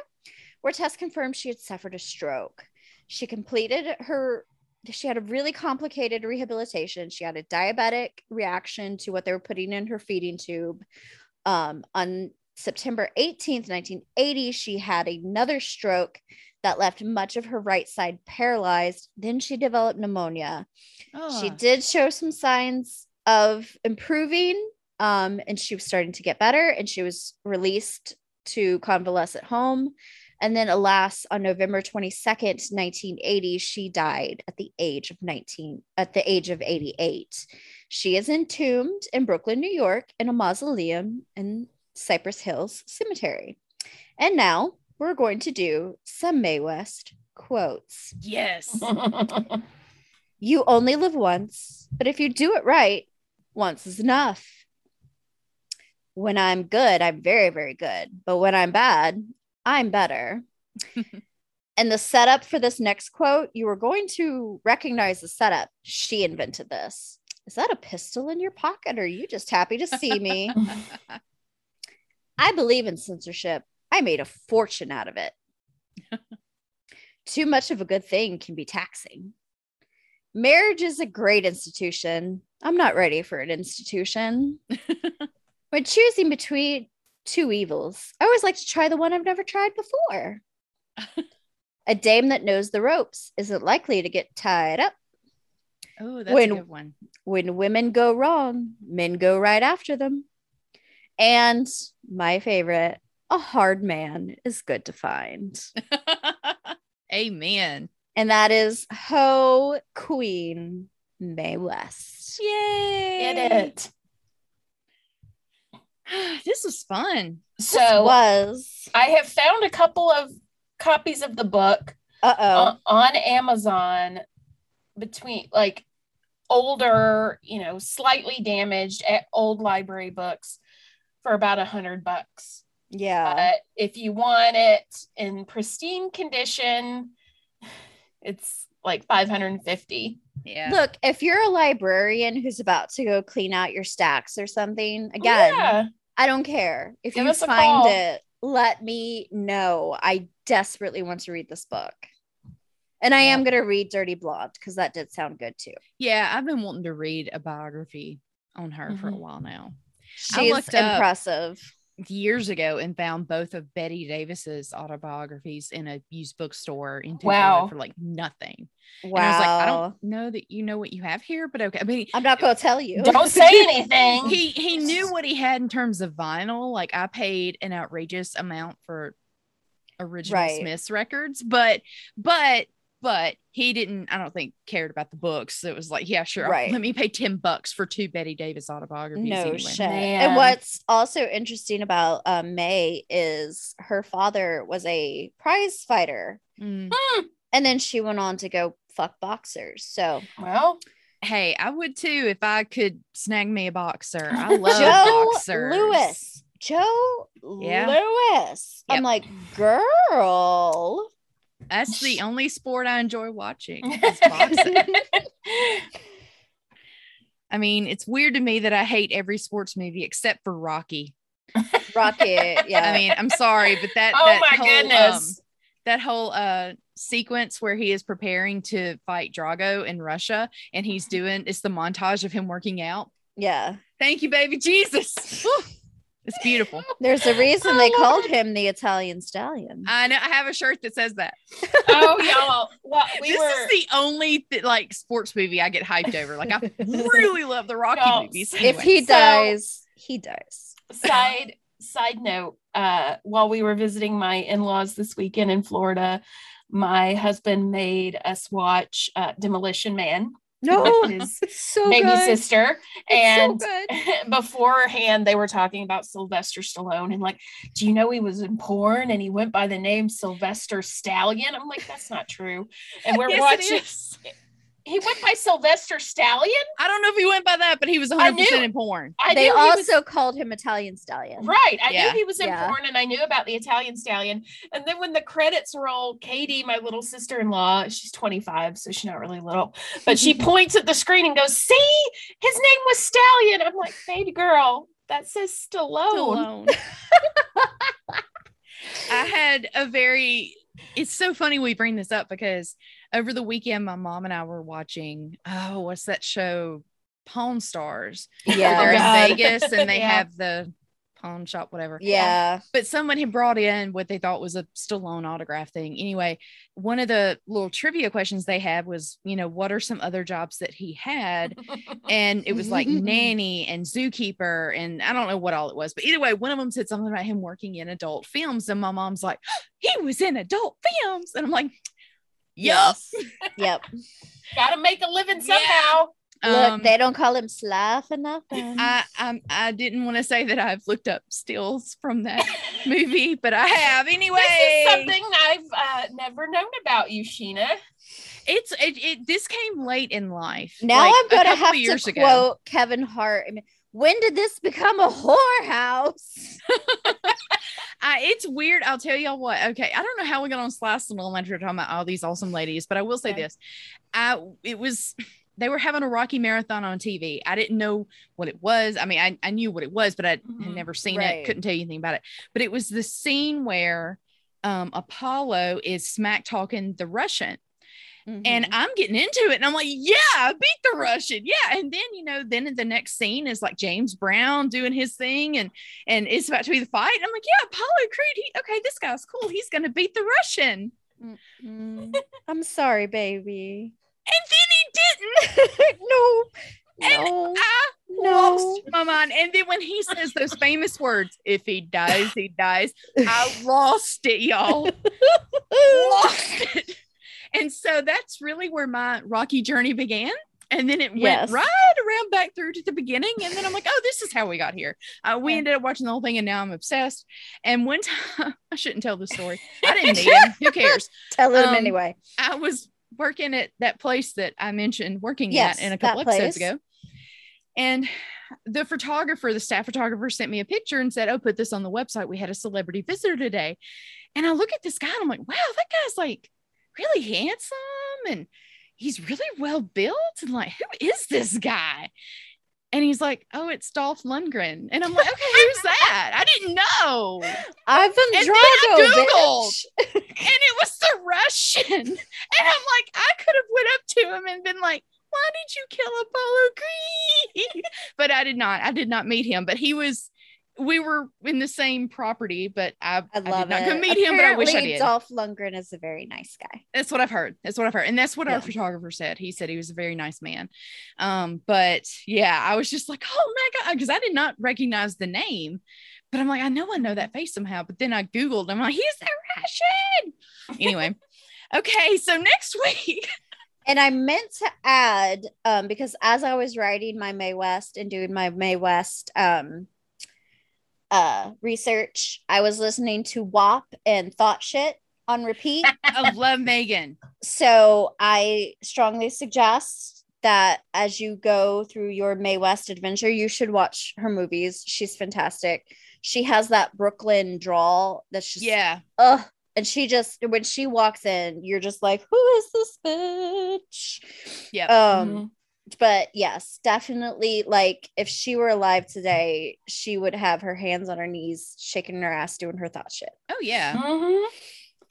A: where tests confirmed she had suffered a stroke. She completed her she had a really complicated rehabilitation. She had a diabetic reaction to what they were putting in her feeding tube. Um, on September 18th, 1980, she had another stroke that left much of her right side paralyzed. Then she developed pneumonia. She
B: Oh,
A: did show some signs of improving, um, and she was starting to get better, and she was released to convalesce at home. And then, alas, on November 22nd, 1980, she died at the age of 19, at the age of 88. She is entombed in Brooklyn, New York, in a mausoleum in Cypress Hills Cemetery. And now we're going to do some Mae West quotes.
B: yes.
A: You only live once, but if you do it right, once is enough. When I'm good, I'm very, very good. But when I'm bad, I'm better. and the setup for this next quote, you are going to recognize the setup. She invented this. Is that a pistol in your pocket, or are you just happy to see me? I believe in censorship. I made a fortune out of it. Too much of a good thing can be taxing. Marriage is a great institution. I'm not ready for an institution. when choosing between two evils, I always like to try the one I've never tried before. a dame that knows the ropes isn't likely to get tied up.
B: oh, that's
A: When-
B: a good one.
A: When women go wrong, men go right after them. And my favorite, a hard man is good to find.
B: Amen.
A: And that is Ho Queen Mae West.
B: Yay.
C: Get it.
B: This was fun.
C: So
A: Was
C: I have found a couple of copies of the book
A: uh oh.
C: on, on Amazon between like older, you know, slightly damaged eh, old library books for about a hundred bucks.
A: yeah.
C: Uh, if you want it in pristine condition, it's like 550.
B: Yeah.
A: Look, if you're a librarian who's about to go clean out your stacks or something, again,
C: yeah.
A: I don't care. If
C: Give
A: you find
C: call.
A: it, let me know. I desperately want to read this book. And I am going to read Dirty Blonde because that did sound good too.
B: Yeah, I've been wanting to read a biography on her for a
C: Mhm.
B: while now.
A: She's
B: looked up-
A: impressive.
B: Years ago, and found both of Bette Davis's autobiographies in a used bookstore in Tupelo
C: Wow.
B: for like nothing.
A: Wow.
B: And I was like, I don't know that you know what you have here, but okay. I mean,
A: I'm not going to tell you.
C: Don't say anything.
B: he he knew what he had in terms of vinyl. Like I paid an outrageous amount for original
A: Right.
B: Smiths records, but but but he didn't. I don't think cared about the books. It was like, yeah, sure.
A: Right.
B: Let me pay ten bucks for two Bette Davis autobiographies.
A: No
B: anyway.
A: shit.
C: Man.
A: And what's also interesting about um, Mae is her father was a prize fighter,
B: Mm.
A: and then she went on to go fuck boxers. So
C: well,
B: Hey, I would too if I could snag me a boxer. I love
A: Joe
B: boxers.
A: Louis, Joe
B: Yeah.
A: Louis. I'm like, girl.
B: That's the only sport I enjoy watching. is. I mean, it's weird to me that I hate every sports movie except for Rocky.
A: Rocket. Yeah.
B: I mean, I'm sorry, but that
C: oh
B: that
C: my
B: whole,
C: goodness.
B: um, that whole uh sequence where he is preparing to fight Drago in Russia and he's doing it's the montage of him working out.
A: yeah.
B: Thank you, baby Jesus. Whew. It's beautiful.
A: There's a reason
C: Oh,
A: they called him the Italian stallion.
B: I know I have a shirt that says that.
C: oh y'all. Well, we
B: this
C: were
B: is the only th- like sports movie I get hyped over. Like I really love the Rocky
C: No,
B: movies.
A: if
B: Anyway.
A: he
C: So-
A: dies, he dies.
C: side side note uh while we were visiting my in-laws this weekend in florida my husband made us watch uh, demolition man
A: No, so
C: baby
A: good.
C: sister
A: It's so
C: and
A: good.
C: beforehand they were talking about sylvester stallone and like do you know he was in porn and he went by the name sylvester stallion i'm like that's not true and we're
B: Yes,
C: watching. He went by sylvester stallion
B: I don't know if he went by that, but he was 100%
C: I knew-
B: in porn.
C: I
A: they
C: knew he was-
A: also called him Italian stallion.
C: Right. I
B: Yeah.
C: knew he was in
A: Yeah.
C: porn and I knew about the Italian stallion. And then when the credits roll, Katie, my little sister in law, she's 25, so she's not really little, but she points at the screen and goes, See, his name was Stallion. I'm like, Baby girl, that says Stallone.
B: alone. I had a very it's so funny we bring this up because over the weekend my mom and I were watching oh what's that show Pawn Stars. where They're
A: Yeah.
C: Oh, God.
B: in Vegas and they
C: Yeah.
B: have the pawn shop whatever.
A: Yeah.
B: But someone had brought in what they thought was a Stallone autograph thing. Anyway, one of the little trivia questions they had was, you know, what are some other jobs that he had? and it was like nanny and zookeeper and I don't know what all it was, but either way, one of them said something about him working in adult films, and my mom's like, he was in adult films, and I'm like, yup.
A: Yes. Yep.
C: Gotta make a living
B: Yeah.
C: somehow.
A: Look,
B: Um,
A: they don't call him Sly for nothing.
B: I I'm, I didn't want to say that I've looked up stills from that movie, but I have anyway.
C: This is something I've uh, never known about you, Sheena.
B: It's it, it. This came late in life.
A: now
B: like
A: I'm
B: a
A: going to
B: couple
A: have
B: of years
A: to
B: ago.
A: quote Kevin Hart. I mean, when did this become a whorehouse?
B: I, it's weird. I'll tell y'all what. Okay, I don't know how we got on Slice and Elementary talking about all these awesome ladies, but I will say
A: Okay.
B: this: I it was they were having a Rocky marathon on TV. I didn't know what it was. I mean, I, I knew what it was, but I had
C: Mhm.
B: never seen
A: Right.
B: it. Couldn't tell you anything about it. But it was the scene where um, Apollo is smack talking the Russian and
A: Mhm.
B: I'm getting into it, and I'm like, yeah, beat the Russian, yeah. And then you know, then the next scene is like James Brown doing his thing, and and it's about to be the fight. And I'm like, yeah, Apollo Creed, he, okay, this guy's cool. He's gonna beat the Russian,
A: Mm. I'm sorry, baby.
B: and then he didn't.
A: no,
B: And
A: no,
B: I
A: no.
B: lost my mind. And then when he says those famous words, "If he dies, he dies," I lost it, y'all. lost it. And so that's really where my Rocky journey began. And then it went
A: Yes.
B: right around back through to the beginning. And then I'm like, oh, this is how we got here. Uh, we ended up watching the whole thing and now I'm obsessed. And one time, I shouldn't tell the story. I didn't need him. Who cares?
A: Tell him
B: Um,
A: anyway.
B: I was working at that place that I mentioned working
A: Yes,
B: at in a couple episodes
A: place.
B: ago. And the photographer, the staff photographer sent me a picture and said, Oh, put this on the website. We had a celebrity visitor today. And I look at this guy and I'm like, wow, that guy's like really handsome. And he's really well built. And like, who is this guy? And he's like, oh, it's Dolph Lundgren. And I'm like, okay, who's that? I didn't know.
A: Ivan
B: And then
A: Drago,
B: I Googled. And it was the Russian. And I'm like, I could have went up to him and been like, why did you kill Apollo Creed? But I did not. I did not meet him. But he was, we were in the same property, but I,
A: I love
B: did not go meet him, but I wish I did.
A: Dolph Lundgren is a very nice guy.
B: That's what I've heard. That's what I've heard. And that's what
A: Yeah.
B: our photographer said. He said he was a very nice man. Um, but yeah, I was just like, oh my God, because I did not recognize the name. But I'm like, I know I know that face somehow. But then I Googled, I'm like, he's the Russian. Anyway. okay, so next week.
A: And I meant to add, um, because as I was writing my Mae West and doing my Mae West um uh research, I was listening to WAP and Thot Shit on repeat.
B: I love Megan.
A: so I strongly suggest that as you go through your Mae West adventure, you should watch her movies. She's fantastic. She has that Brooklyn drawl that's just
B: Yeah.
A: ugh. And she just when she walks in, you're just like, who is this bitch?
B: Yeah.
A: Um,
C: Mhm.
A: But yes, definitely like if she were alive today, she would have her hands on her knees, shaking her ass, doing her thot shit.
B: Oh, yeah.
C: Mhm.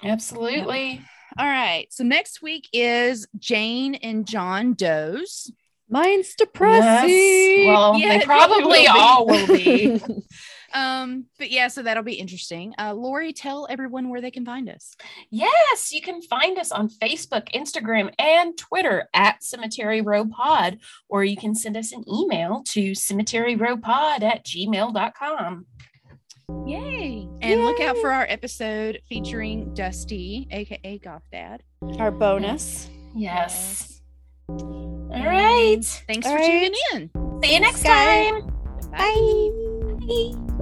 C: Absolutely.
B: All right. So next week is Jane and John Doe's.
A: Mine's
C: Yes. Well,
B: Yeah,
C: they probably
B: will
C: all will be.
B: Um, but yeah, so that'll be interesting. Uh, Lori, tell everyone where they can find us.
C: Yes, you can find us on Facebook, Instagram, and Twitter at Cemetery Row Pod, or you can send us an email to cemeteryrowpod at gmail.com.
B: Yay! And look out for our episode featuring Dusty, aka Goth Dad.
A: Our bonus.
C: Yes. All right.
B: Thanks
A: All
B: for
A: right.
B: tuning in.
C: See you next
A: Thanks, guys.
C: time.
B: Bye.
A: Bye.